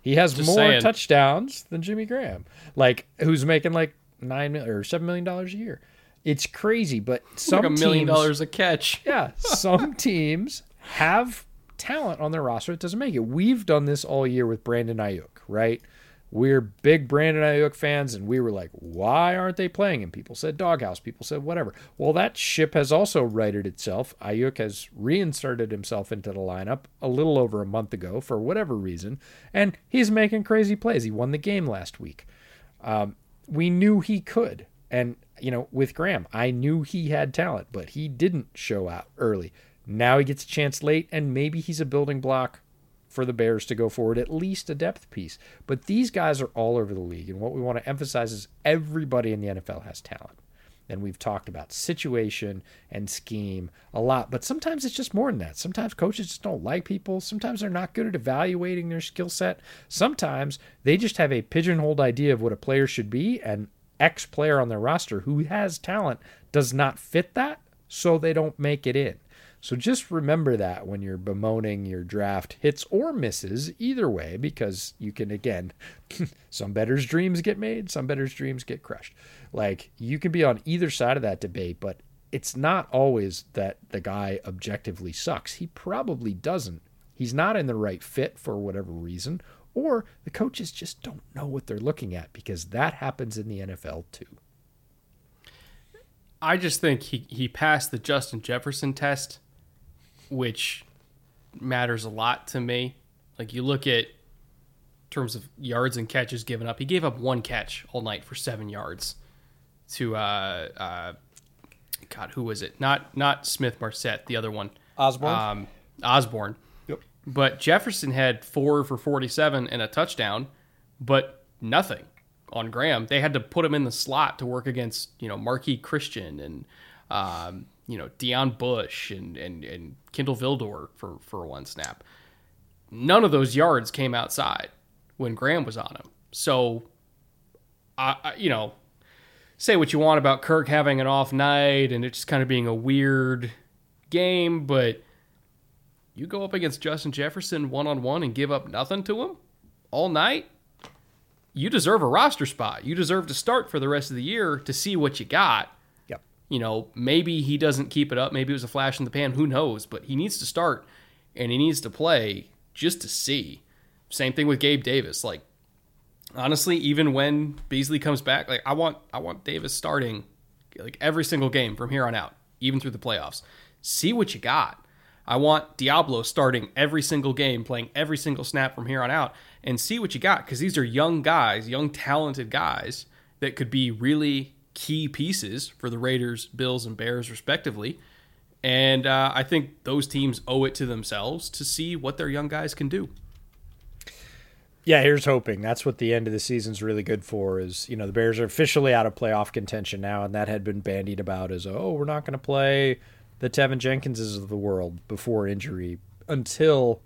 he has Just more saying. touchdowns than Jimmy Graham, like who's making like nine or seven million dollars a year. It's crazy, but some like a million teams, dollars a catch. [LAUGHS] yeah, some teams have talent on their roster that doesn't make it. We've done this all year with Brandon Aiyuk, right? We're big Brandon Aiyuk fans, and we were like, why aren't they playing him? People said doghouse. People said whatever. Well, that ship has also righted itself. Aiyuk has reinserted himself into the lineup a little over a month ago for whatever reason, and he's making crazy plays. He won the game last week. Um, we knew he could. And, you know, with Graham, I knew he had talent, but he didn't show out early. Now he gets a chance late, and maybe he's a building block for the Bears to go forward, at least a depth piece. But these guys are all over the league. And what we want to emphasize is everybody in the NFL has talent. And we've talked about situation and scheme a lot, but sometimes it's just more than that. Sometimes coaches just don't like people. Sometimes they're not good at evaluating their skill set. Sometimes they just have a pigeonholed idea of what a player should be, and X player on their roster who has talent does not fit that, so they don't make it in. So just remember that when you're bemoaning your draft hits or misses, either way, because you can, again, [LAUGHS] some bettor's dreams get made, some bettor's dreams get crushed. Like you can be on either side of that debate, but it's not always that the guy objectively sucks. He probably doesn't. He's not in the right fit for whatever reason, or the coaches just don't know what they're looking at because that happens in the NFL too. I just think he, he passed the Justin Jefferson test which matters a lot to me. Like you look at terms of yards and catches given up. He gave up one catch all night for seven yards to uh, uh, God, who was it? Not not Smith Marsette, the other one. Osborne. Um, Osborn. Yep. But Jefferson had four for forty-seven and a touchdown, but nothing on Graham. They had to put him in the slot to work against you know Marqui Christian and um, you know, Deon Bush and, and, and Kindle Vildor for, for one snap. None of those yards came outside when Graham was on him. So, I, I, you know, say what you want about Kirk having an off night and it just kind of being a weird game, but you go up against Justin Jefferson one on one and give up nothing to him all night, you deserve a roster spot. You deserve to start for the rest of the year to see what you got you know, maybe he doesn't keep it up. Maybe it was a flash in the pan. Who knows? But he needs to start and he needs to play just to see. Same thing with Gabe Davis. Like, honestly, even when Beasley comes back, like I want I want Davis starting like every single game from here on out, even through the playoffs. See what you got. I want Deablo starting every single game, playing every single snap from here on out, and see what you got because these are young guys, young talented guys that could be really key pieces for the Raiders, Bills, and Bears, respectively. And uh, I think those teams owe it to themselves to see what their young guys can do. Yeah, here's hoping. That's what the end of the season's really good for. Is you know the Bears are officially out of playoff contention now, and that had been bandied about as oh we're not going to play the Teven Jenkinses of the world before injury until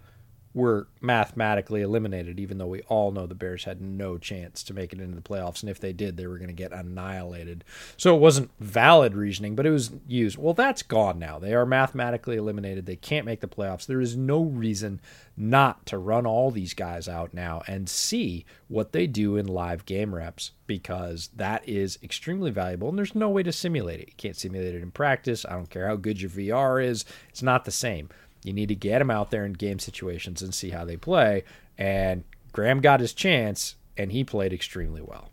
were mathematically eliminated, even though we all know the Bears had no chance to make it into the playoffs. And if they did, they were going to get annihilated. So it wasn't valid reasoning, but it was used. Well, that's gone now. They are mathematically eliminated. They can't make the playoffs. There is no reason not to run all these guys out now and see what they do in live game reps because that is extremely valuable. And there's no way to simulate it. You can't simulate it in practice. I don't care how good your VR is, it's not the same. You need to get them out there in game situations and see how they play. And Graham got his chance, and he played extremely well.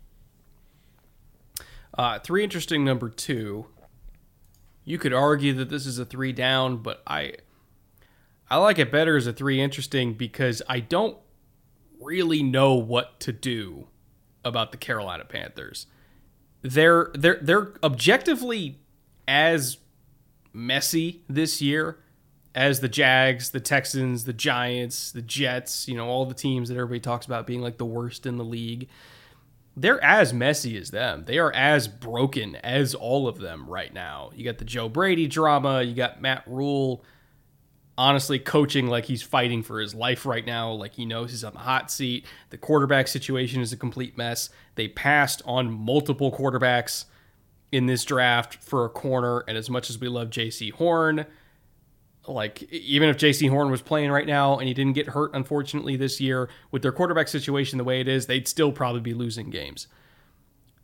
Uh, three interesting number two. You could argue that this is a three down, but I I like it better as a three interesting because I don't really know what to do about the Carolina Panthers. They're they're they're objectively as messy this year as the Jags, the Texans, the Giants, the Jets, you know, all the teams that everybody talks about being like the worst in the league. They're as messy as them. They are as broken as all of them right now. You got the Joe Brady drama, you got Matt Rhule honestly coaching like he's fighting for his life right now, like he knows he's on the hot seat. The quarterback situation is a complete mess. They passed on multiple quarterbacks in this draft for a corner, and as much as we love Jaycee Horn, like even if Jaycee Horn was playing right now and he didn't get hurt unfortunately this year with their quarterback situation the way it is, they'd still probably be losing games.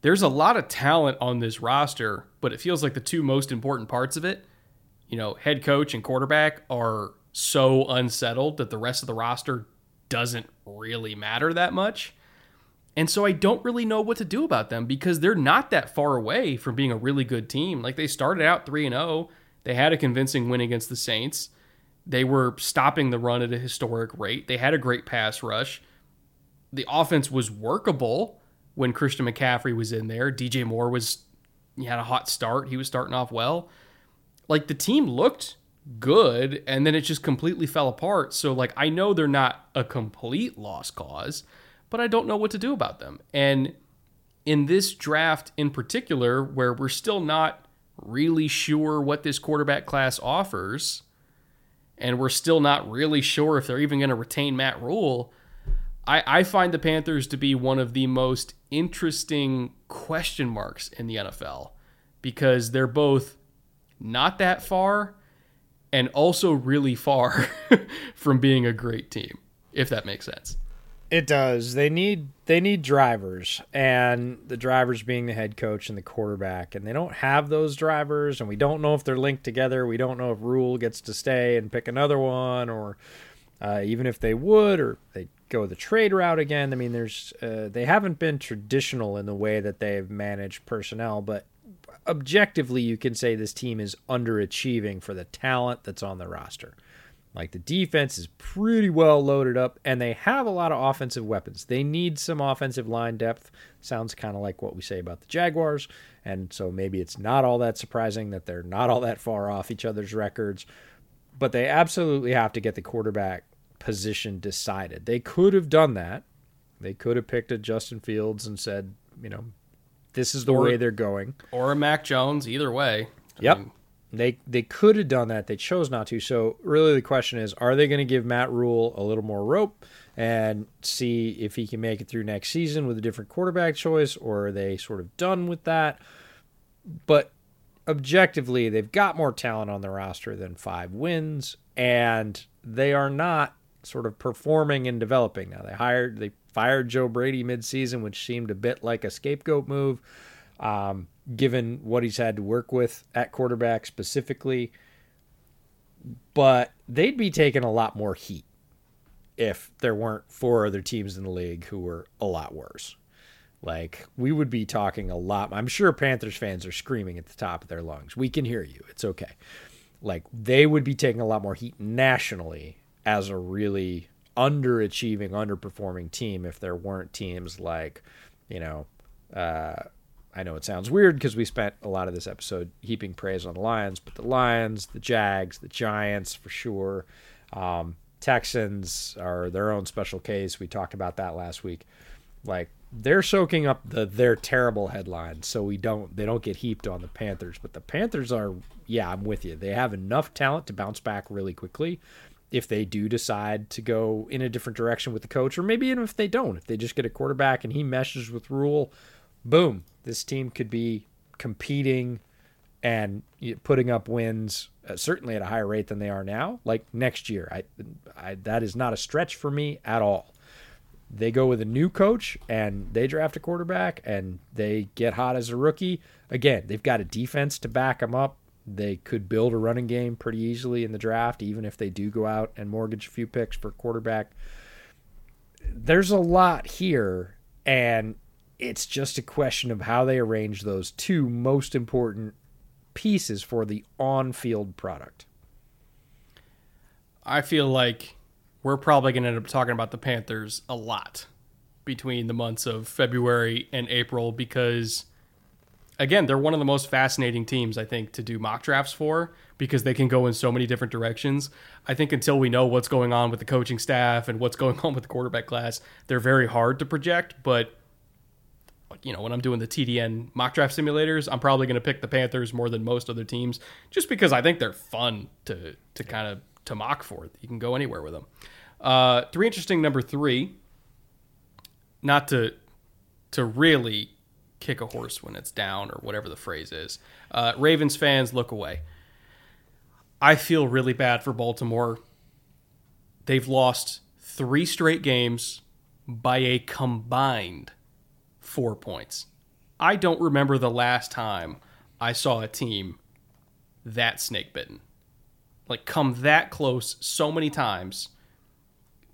There's a lot of talent on this roster, but it feels like the two most important parts of it, you know, head coach and quarterback are so unsettled that the rest of the roster doesn't really matter that much. And so I don't really know what to do about them because they're not that far away from being a really good team. Like they started out 3 and 0 they had a convincing win against the Saints. They were stopping the run at a historic rate. They had a great pass rush. The offense was workable when Christian McCaffrey was in there. DJ Moore was he had a hot start. He was starting off well. Like the team looked good and then it just completely fell apart. So like I know they're not a complete lost cause, but I don't know what to do about them. And in this draft in particular where we're still not really sure what this quarterback class offers, and we're still not really sure if they're even going to retain Matt Rhule. I, I find the Panthers to be one of the most interesting question marks in the NFL because they're both not that far and also really far [LAUGHS] from being a great team, if that makes sense. It does. They need they need drivers, and the drivers being the head coach and the quarterback, and they don't have those drivers, and we don't know if they're linked together. We don't know if Rhule gets to stay and pick another one, or uh, even if they would, or they go the trade route again. I mean, there's uh, they haven't been traditional in the way that they've managed personnel, but objectively, you can say this team is underachieving for the talent that's on the roster. Like the defense is pretty well loaded up, and they have a lot of offensive weapons. They need some offensive line depth. Sounds kind of like what we say about the Jaguars. And so maybe it's not all that surprising that they're not all that far off each other's records. But they absolutely have to get the quarterback position decided. They could have done that. They could have picked a Justin Fields and said, you know, this is the or, way they're going. Or a Mac Jones, either way. I yep. Mean, they they could have done that. They chose not to. So really, the question is: Are they going to give Matt Rhule a little more rope and see if he can make it through next season with a different quarterback choice, or are they sort of done with that? But objectively, they've got more talent on the roster than five wins, and they are not sort of performing and developing now. They hired they fired Joe Brady midseason, which seemed a bit like a scapegoat move. Um, given what he's had to work with at quarterback specifically. But they'd be taking a lot more heat if there weren't four other teams in the league who were a lot worse. Like we would be talking a lot. I'm sure Panthers fans are screaming at the top of their lungs. We can hear you. It's okay. Like they would be taking a lot more heat nationally as a really underachieving, underperforming team if there weren't teams like, you know, uh, I know it sounds weird because we spent a lot of this episode heaping praise on the Lions, but the Lions, the Jags, the Giants for sure. Um, Texans are their own special case. We talked about that last week. Like they're soaking up the their terrible headlines, so we don't they don't get heaped on the Panthers. But the Panthers are, yeah, I'm with you. They have enough talent to bounce back really quickly if they do decide to go in a different direction with the coach, or maybe even if they don't, if they just get a quarterback and he meshes with Rhule, boom, this team could be competing and putting up wins uh, certainly at a higher rate than they are now. Like next year, I, I that is not a stretch for me at all. They go with a new coach and they draft a quarterback and they get hot as a rookie. Again, they've got a defense to back them up. They could build a running game pretty easily in the draft, even if they do go out and mortgage a few picks for quarterback. There's a lot here, and it's just a question of how they arrange those two most important pieces for the on field product. I feel like we're probably going to end up talking about the Panthers a lot between the months of February and April because again, they're one of the most fascinating teams I think to do mock drafts for because they can go in so many different directions. I think until we know what's going on with the coaching staff and what's [LAUGHS] going on with the quarterback class, they're very hard to project, but you know, when I'm doing the TDN mock draft simulators, I'm probably going to pick the Panthers more than most other teams just because I think they're fun to to kind of to mock for. You can go anywhere with them. Uh, three interesting number 3 not to to really kick a horse when it's down or whatever the phrase is. Uh, Ravens fans, look away. I feel really bad for Baltimore. They've lost three straight games by a combined four points. I don't remember the last time I saw a team that snake bitten. Like, come that close so many times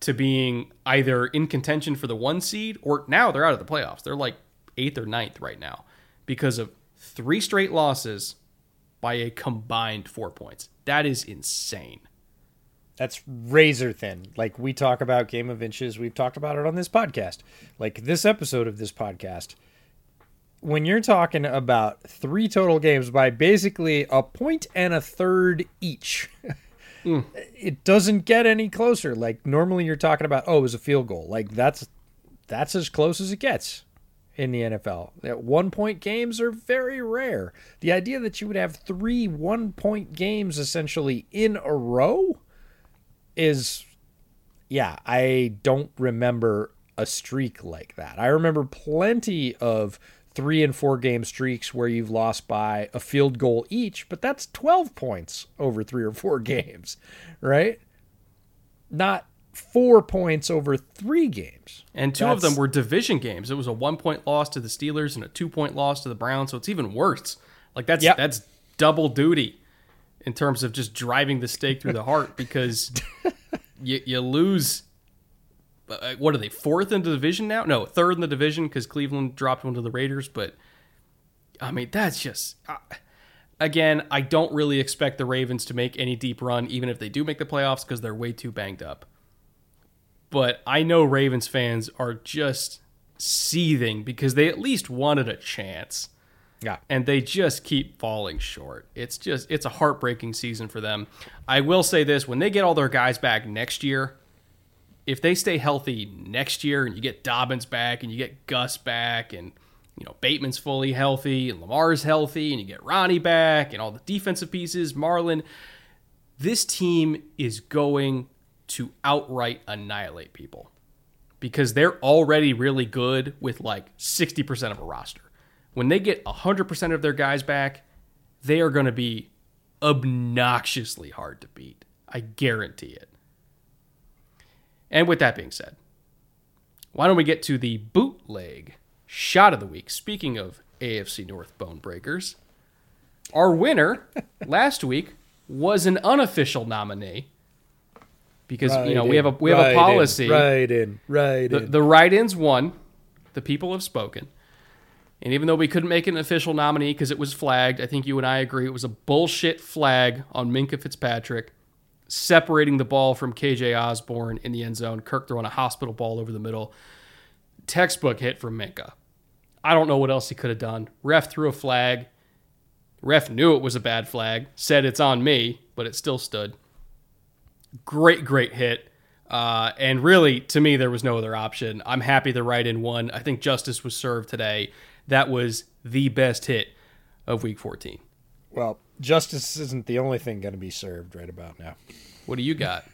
to being either in contention for the one seed or now they're out of the playoffs. They're like eighth or ninth right now because of three straight losses by a combined four points. That is insane. That's razor thin. Like we talk about game of inches, we've talked about it on this podcast. Like this episode of this podcast. When you're talking about three total games by basically a point and a third each, [LAUGHS] mm. it doesn't get any closer. Like normally you're talking about, oh, it was a field goal. Like that's that's as close as it gets in the NFL. At one point games are very rare. The idea that you would have three one point games essentially in a row is, yeah, I don't remember a streak like that. I remember plenty of three and four game streaks where you've lost by a field goal each, but that's 12 points over three or four [LAUGHS] games, right? Not four points over three games. And two That's... of them were division games. It was a one point loss to the Steelers and a two point loss to the Browns. So it's even worse. Like that's yep. that's double duty in terms of just driving the stake through the heart because [LAUGHS] you, you lose. Uh, what are they? Fourth in the division now? No, third in the division because Cleveland dropped one to the Raiders. But I mean, that's just. Uh, again, I don't really expect the Ravens to make any deep run, even if they do make the playoffs, because they're way too banged up but I know Ravens fans are just seething because they at least wanted a chance. Yeah. And they just keep falling short. It's just it's a heartbreaking season for them. I will say this, when they get all their guys back next year, if they stay healthy next year and you get Dobbins back and you get Gus back and you know Bateman's fully healthy and Lamar's healthy and you get Ronnie back and all the defensive pieces, Marlon, this team is going to outright annihilate people because they're already really good with like 60% of a roster. When they get 100% of their guys back, they are going to be obnoxiously hard to beat. I guarantee it. And with that being said, why don't we get to the bootleg shot of the week? Speaking of AFC North bone breakers, our winner [LAUGHS] last week was an unofficial nominee because right you know in, we have a we have right a policy. In, right in, right the, in. The write-ins won. The people have spoken. And even though we couldn't make an official nominee because it was flagged, I think you and I agree it was a bullshit flag on Minkah Fitzpatrick separating the ball from KJ Osborn in the end zone. Kirk throwing a hospital ball over the middle. Textbook hit from Minkah. I don't know what else he could have done. Ref threw a flag. Ref knew it was a bad flag, said it's on me, but it still stood. Great, great hit. Uh, and really, to me, there was no other option. I'm happy the right in won. I think justice was served today. That was the best hit of week 14. Well, justice isn't the only thing going to be served right about now. What do you got?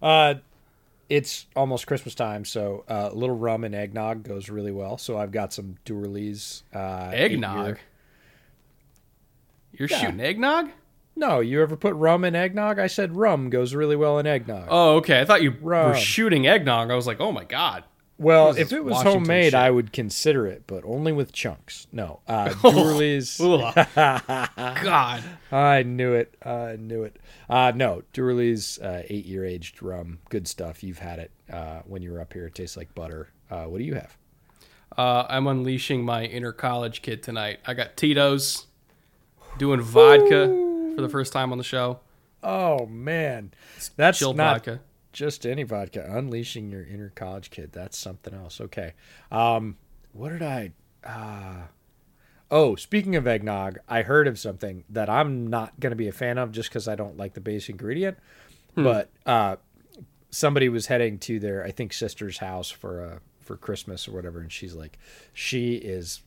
Uh, it's almost Christmas time, so uh, a little rum and eggnog goes really well. So I've got some Doorly's uh, Eggnog? You're Yeah. shooting eggnog? No, you ever put rum in eggnog? I said rum goes really well in eggnog. Oh, okay. I thought you were shooting eggnog. I was like, oh my God. Well, if it was Washington homemade, shit. I would consider it, but only with chunks. No, uh, [LAUGHS] Doorly's. [LAUGHS] Ugh. [LAUGHS] God. I knew it. I knew it. Uh, no, Doorly's uh, eight-year aged rum. Good stuff. You've had it uh, when you were up here. It tastes like butter. Uh, what do you have? Uh, I'm unleashing my inner college kid tonight. I got Tito's doing vodka for the first time on the show. Oh man, that's Chilled not vodka. Just any vodka. Unleashing your inner college kid. That's something else. Okay. Um, what did I? Uh, oh, speaking of eggnog, I heard of something that I'm not going to be a fan of just because I don't like the base ingredient. But uh, somebody was heading to their, I think, sister's house for uh, for Christmas or whatever, and she's like, she is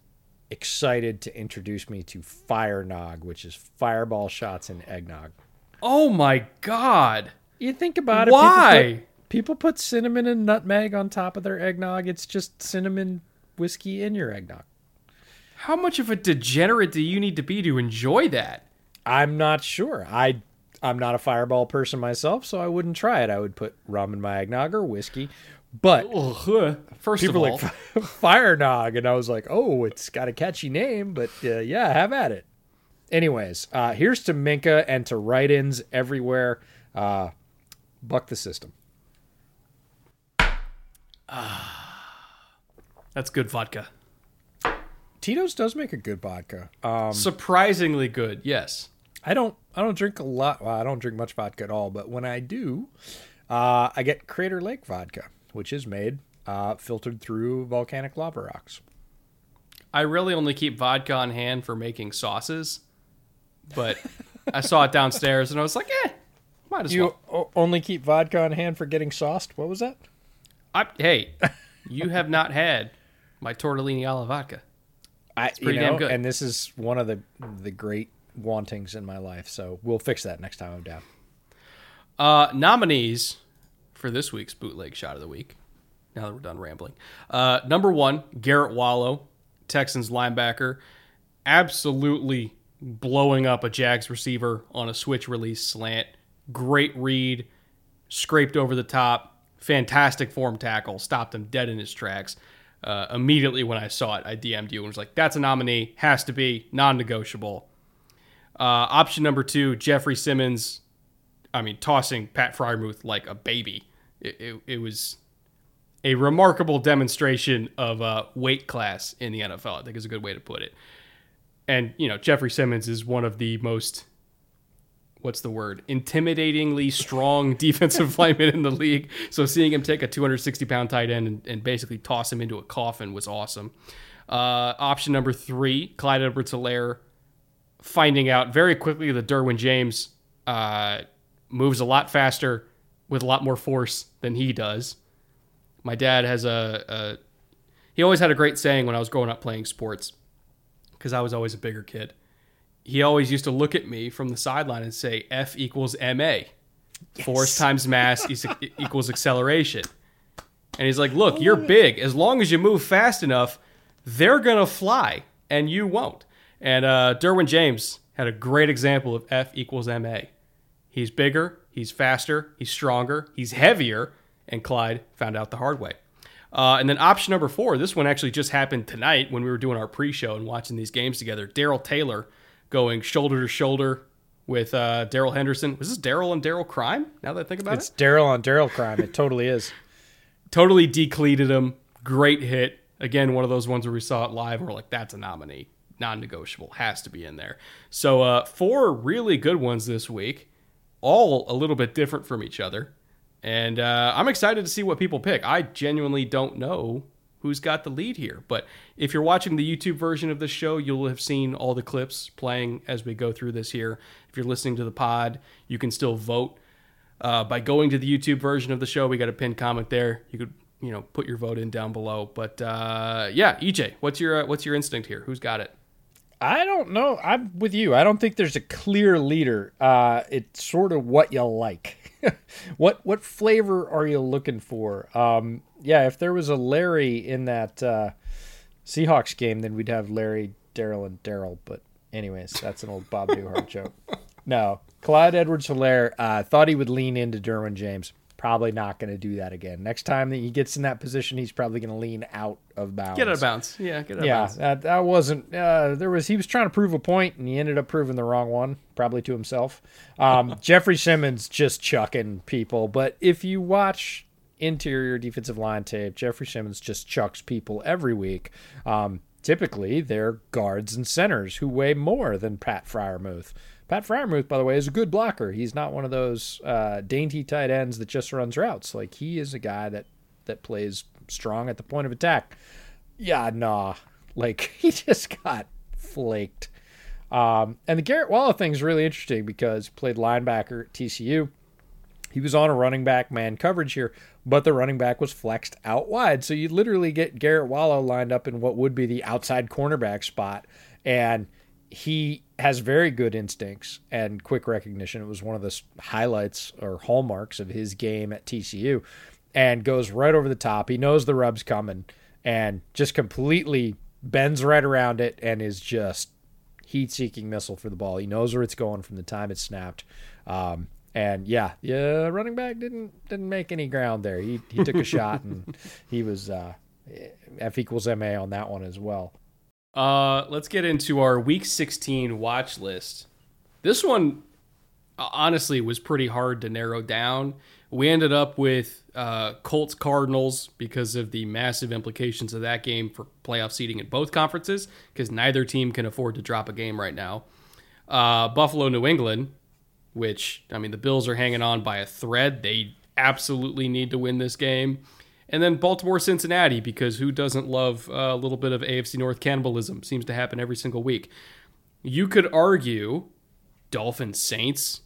excited to introduce me to Fire Nog, which is fireball shots in eggnog. Oh my God. You think about it. Why? People put, people put cinnamon and nutmeg on top of their eggnog. It's just cinnamon whiskey in your eggnog. How much of a degenerate do you need to be to enjoy that? I'm not sure. I I'm not a fireball person myself, so I wouldn't try it. I would put rum in my eggnog or whiskey. But Ugh. First people of all, [LAUGHS] like fire nog, and I was like, oh, it's got a catchy name, but uh, yeah, have at it. Anyways, uh, here's to Minkah and to write-ins everywhere. Uh, buck the system. Ah, that's good vodka. Tito's does make a good vodka. Um, Surprisingly good, yes. I don't I don't drink a lot. Well, I don't drink much vodka at all. But when I do, uh, I get Crater Lake vodka, which is made uh, filtered through volcanic lava rocks. I really only keep vodka on hand for making sauces, but I saw it downstairs and I was like, eh, might as You well. only keep vodka on hand for getting sauced. What was that? I, hey, you have not had my tortellini alla vodka. I, pretty you damn know, good. and this is one of the the great wantings in my life. So we'll fix that next time I'm down. Uh, nominees for this week's bootleg shot of the week. Now that we're done rambling, uh, number one, Garret Wallow, Texans linebacker, absolutely blowing up a Jags receiver on a switch release slant. Great read, scraped over the top, fantastic form tackle, stopped him dead in his tracks. Uh, immediately when I saw it, I DM'd you and was like, "That's a nominee, has to be non-negotiable." Uh, option number two, Jeffrey Simmons, I mean, tossing Pat Freiermuth like a baby. It, it, it was a remarkable demonstration of uh, weight class in the NFL. I think is a good way to put it. And you know, Jeffrey Simmons is one of the most what's the word intimidatingly strong [LAUGHS] defensive linemen in the league. So seeing him take a 260 pound tight end and, and basically toss him into a coffin was awesome. Uh, option number three, Clyde Edwards-Helaire finding out very quickly that Derwin James uh, moves a lot faster with a lot more force than he does. My dad has a, a he always had a great saying when I was growing up playing sports because I was always a bigger kid. He always used to look at me from the sideline and say F equals ma. Force times mass [LAUGHS] equals acceleration. And he's like, "Look, you're big. As long as you move fast enough, they're gonna fly, and you won't." And uh, Derwin James had a great example of F equals ma. He's bigger, he's faster, he's stronger, he's heavier, and Clyde found out the hard way. Uh, and then option number four, this one actually just happened tonight when we were doing our pre-show and watching these games together. Darrell Taylor going shoulder to shoulder with uh, Darrell Henderson. Was this Daryl and Daryl crime? Now that I think about It's it, it's Daryl on Daryl crime. It totally is. totally decleated him. Great hit. Again, one of those ones where we saw it live. We're like, that's a nominee, non-negotiable, has to be in there. So uh, four really good ones this week, all a little bit different from each other. And uh, I'm excited to see what people pick. I genuinely don't know who's got the lead here. But if you're watching the YouTube version of the show, you'll have seen all the clips playing as we go through this here. If you're listening to the pod, you can still vote uh, by going to the YouTube version of the show. We got a pinned comment there. You could you know put your vote in down below. But uh, yeah, EJ, what's your uh, what's your instinct here? Who's got it? I don't know. I'm with you. I don't think there's a clear leader. Uh, it's sort of what you like. [LAUGHS] what what flavor are you looking for? Um, yeah, if there was a Larry in that uh, Seahawks game, then we'd have Larry, Daryl, and Daryl. But anyways, that's an old Bob Newhart joke. [LAUGHS] No, Clyde Edwards-Helaire uh, thought he would lean into Derwin James probably not going to do that again. Next time that he gets in that position, he's probably going to lean out of bounds. Get out of bounds. Yeah, get out yeah, of bounds. that, that wasn't. Uh, there was he was trying to prove a point, and he ended up proving the wrong one, probably to himself. Um, [LAUGHS] Jeffrey Simmons just chucking people, but if you watch interior defensive line tape, Jeffrey Simmons just chucks people every week. Um, typically, they're guards and centers who weigh more than Pat Freiermuth. Pat Freiermuth, by the way, is a good blocker. He's not one of those uh, dainty tight ends that just runs routes. Like he is a guy that that plays strong at the point of attack. Yeah, nah. Like [LAUGHS] he just got flaked. Um, and the Garret Wallow thing is really interesting because he played linebacker at TCU. He was on a running back man coverage here, but the running back was flexed out wide. So you literally get Garret Wallow lined up in what would be the outside cornerback spot. And he has very good instincts and quick recognition. It was one of the highlights or hallmarks of his game at TCU and goes right over the top. He knows the rub's coming and just completely bends right around it and is just heat seeking missile for the ball. He knows where it's going from the time it's snapped. Um, and yeah, yeah, running back didn't didn't make any ground there. He he took a shot and [LAUGHS] he was uh, F equals MA on that one as well. Uh, let's get into our Week 16 watch list. This one, uh, honestly, was pretty hard to narrow down. We ended up with uh, Colts Cardinals because of the massive implications of that game for playoff seeding in both conferences, because neither team can afford to drop a game right now. Uh, Buffalo New England, which, I mean, the Bills are hanging on by a thread. They absolutely need to win this game. And then Baltimore Cincinnati, because who doesn't love a little bit of AFC North cannibalism? Seems to happen every single week. You could argue Dolphins Saints,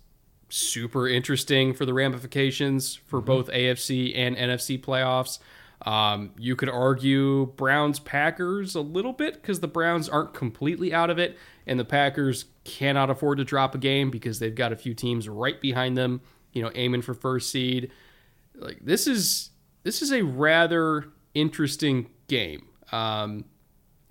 super interesting for the ramifications for mm-hmm. both AFC and NFC playoffs. Um, you could argue Browns Packers a little bit because the Browns aren't completely out of it, and the Packers cannot afford to drop a game because they've got a few teams right behind them, you know, aiming for first seed. Like this is this is a rather interesting game. Um,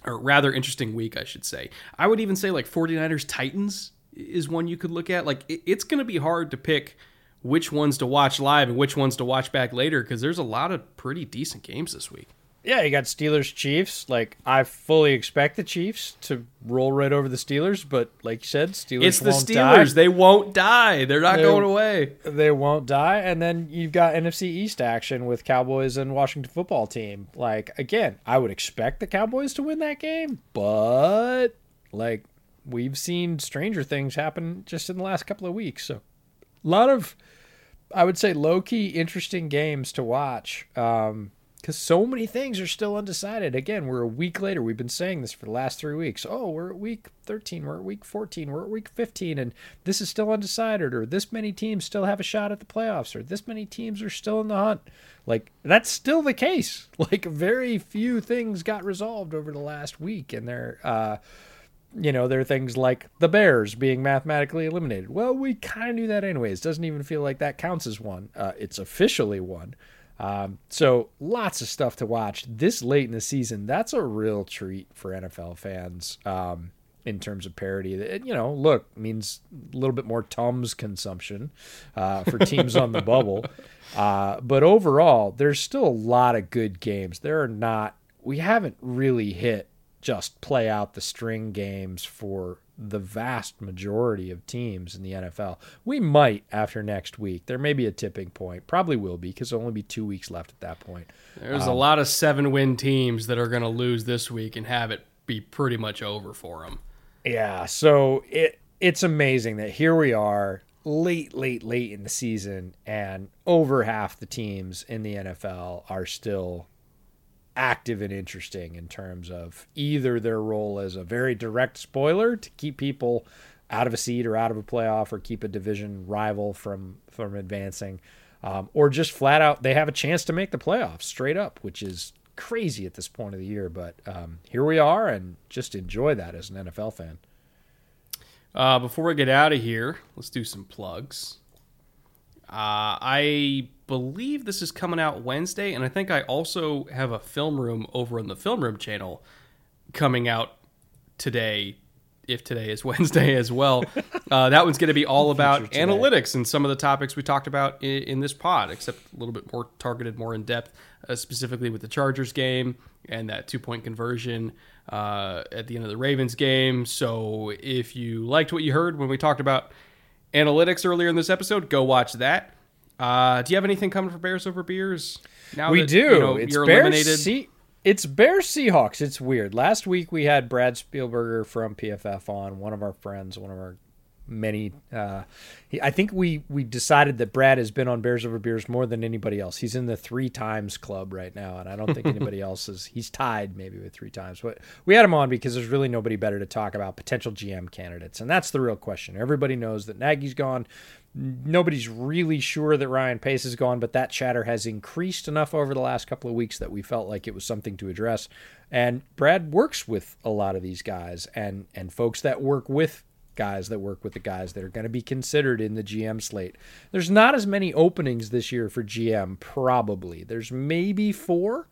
or rather interesting week, I should say. I would even say like 49ers Titans is one you could look at. Like it's going to be hard to pick which ones to watch live and which ones to watch back later because there's a lot of pretty decent games this week. Yeah, you got Steelers Chiefs. Like I fully expect the Chiefs to roll right over the Steelers, but like you said, Steelers. It's the Steelers. Die. They won't die. They're not they, going away. They won't die. And then you've got NFC East action with Cowboys and Washington Football Team. Like again, I would expect the Cowboys to win that game, but like we've seen stranger things happen just in the last couple of weeks. So a lot of, I would say, low key interesting games to watch. Um, because so many things are still undecided. Again, we're a week later. We've been saying this for the last three weeks. Oh, we're at week 13, we're at week 14, we're at week 15, and this is still undecided, or this many teams still have a shot at the playoffs, or this many teams are still in the hunt. Like, that's still the case. [LAUGHS] Like, very few things got resolved over the last week, and they're, uh, you know, there are things like the Bears being mathematically eliminated. Well, we kind of knew that anyways. Doesn't even feel like that counts as one. Uh, it's officially one. Um, so lots of stuff to watch this late in the season. That's a real treat for NFL fans um, in terms of parity. It, you know, look means a little bit more Tums consumption uh, for teams on the bubble, [LAUGHS] uh, but overall, there's still a lot of good games. There are not. We haven't really hit just play out the string games for the vast majority of teams in the NFL. We might after next week. There may be a tipping point. Probably will be because there'll only be two weeks left at that point. There's um, a lot of seven win teams that are going to lose this week and have it be pretty much over for them. Yeah. So it it's amazing that here we are late, late, late in the season, and over half the teams in the NFL are still active and interesting in terms of either their role as a very direct spoiler to keep people out of a seat or out of a playoff or keep a division rival from from advancing, um, or just flat out they have a chance to make the playoffs straight up, which is crazy at this point of the year. But um, here we are, and just enjoy that as an NFL fan. Uh, before we get out of here, let's do some plugs. Uh, I believe this is coming out Wednesday, and I think I also have a film room over on the film room channel coming out today. If today is [LAUGHS] Wednesday as well, [LAUGHS] uh, that one's going to be all about analytics and some of the topics we talked about in, in, this pod, except a little bit more targeted, more in depth, uh, specifically with the Chargers game and that two point conversion uh, at the end of the Ravens game. So if you liked what you heard when we talked about analytics earlier in this episode, go watch that. Uh, do you have anything coming for Bears over Beers? Now we that, do. You know, it's you're Bears eliminated. Se- it's Bears Seahawks. It's weird. Last week we had Brad Spielberger from PFF on, one of our friends, one of our many. Uh, he, I think we we decided that Brad has been on Bears over Beers more than anybody else. He's in the three times club right now, and I don't think [LAUGHS] anybody else is. He's tied maybe with three times. But we had him on because there's really nobody better to talk about potential GM candidates, and that's the real question. Everybody knows that Nagy's gone. Nobody's really sure that Ryan Pace is gone, but that chatter has increased enough over the last couple of weeks that we felt like it was something to address. And Brad works with a lot of these guys and and folks that work with guys that work with the guys that are going to be considered in the GM slate. There's not as many openings this year for GM, probably. There's maybe four,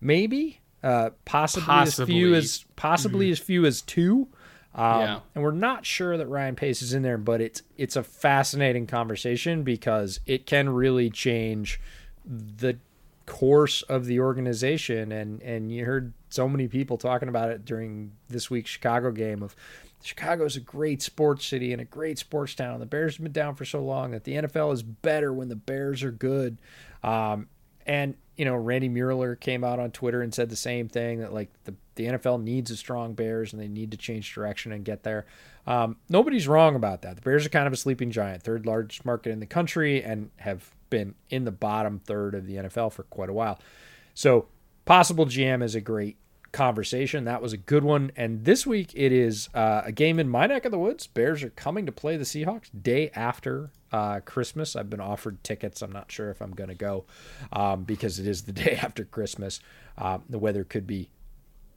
maybe, uh, possibly, possibly, as few as possibly mm-hmm. as few as two. Um, yeah. And we're not sure that Ryan Pace is in there, but it's it's a fascinating conversation because it can really change the course of the organization. And and you heard so many people talking about it during this week's Chicago game of Chicago is a great sports city and a great sports town. The Bears have been down for so long that the NFL is better when the Bears are good. Um, and you know, Randy Mueller came out on Twitter and said the same thing that like the the NFL needs a strong Bears and they need to change direction and get there. Um, nobody's wrong about that. The Bears are kind of a sleeping giant, third largest market in the country, and have been in the bottom third of the NFL for quite a while. So, possible GM is a great conversation. That was a good one. And this week it is uh, a game in my neck of the woods. Bears are coming to play the Seahawks day after uh, Christmas. I've been offered tickets. I'm not sure if I'm going to go um, because it is the [LAUGHS] day after Christmas. Uh, the weather could be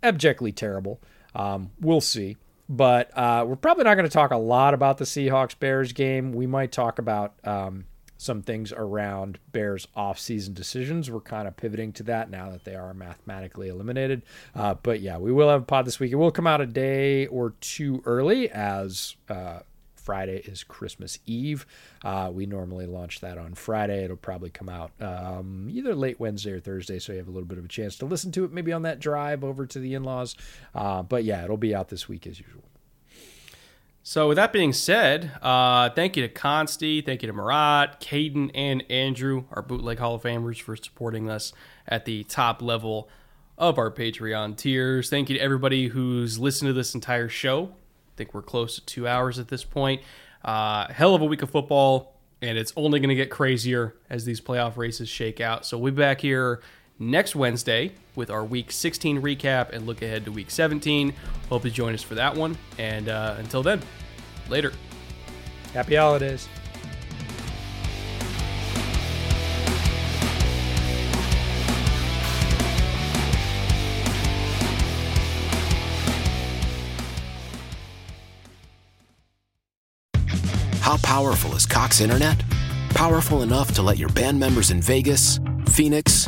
abjectly terrible. Um, we'll see. But uh, we're probably not going to talk a lot about the Seahawks Bears game. We might talk about um, some things around Bears off-season decisions. We're kind of pivoting to that now that they are mathematically eliminated. Uh, but yeah, we will have a pod this week. It will come out a day or two early as uh, Friday is Christmas Eve. Uh, we normally launch that on Friday. It'll probably come out um, either late Wednesday or Thursday, so you have a little bit of a chance to listen to it maybe on that drive over to the in-laws. Uh, but yeah, it'll be out this week as usual. So, with that being said, uh, thank you to Consti, thank you to Marat, Caden, and Andrew, our Bootleg Hall of Famers, for supporting us at the top level of our Patreon tiers. Thank you to everybody who's listened to this entire show. I think we're close to two hours at this point. Uh, hell of a week of football, and it's only going to get crazier as these playoff races shake out. So, we'll be back here next Wednesday with our Week 16 recap and look ahead to Week 17. Hope you join us for that one. And uh, until then, later. Happy holidays. How powerful is Cox Internet? Powerful enough to let your band members in Vegas, Phoenix,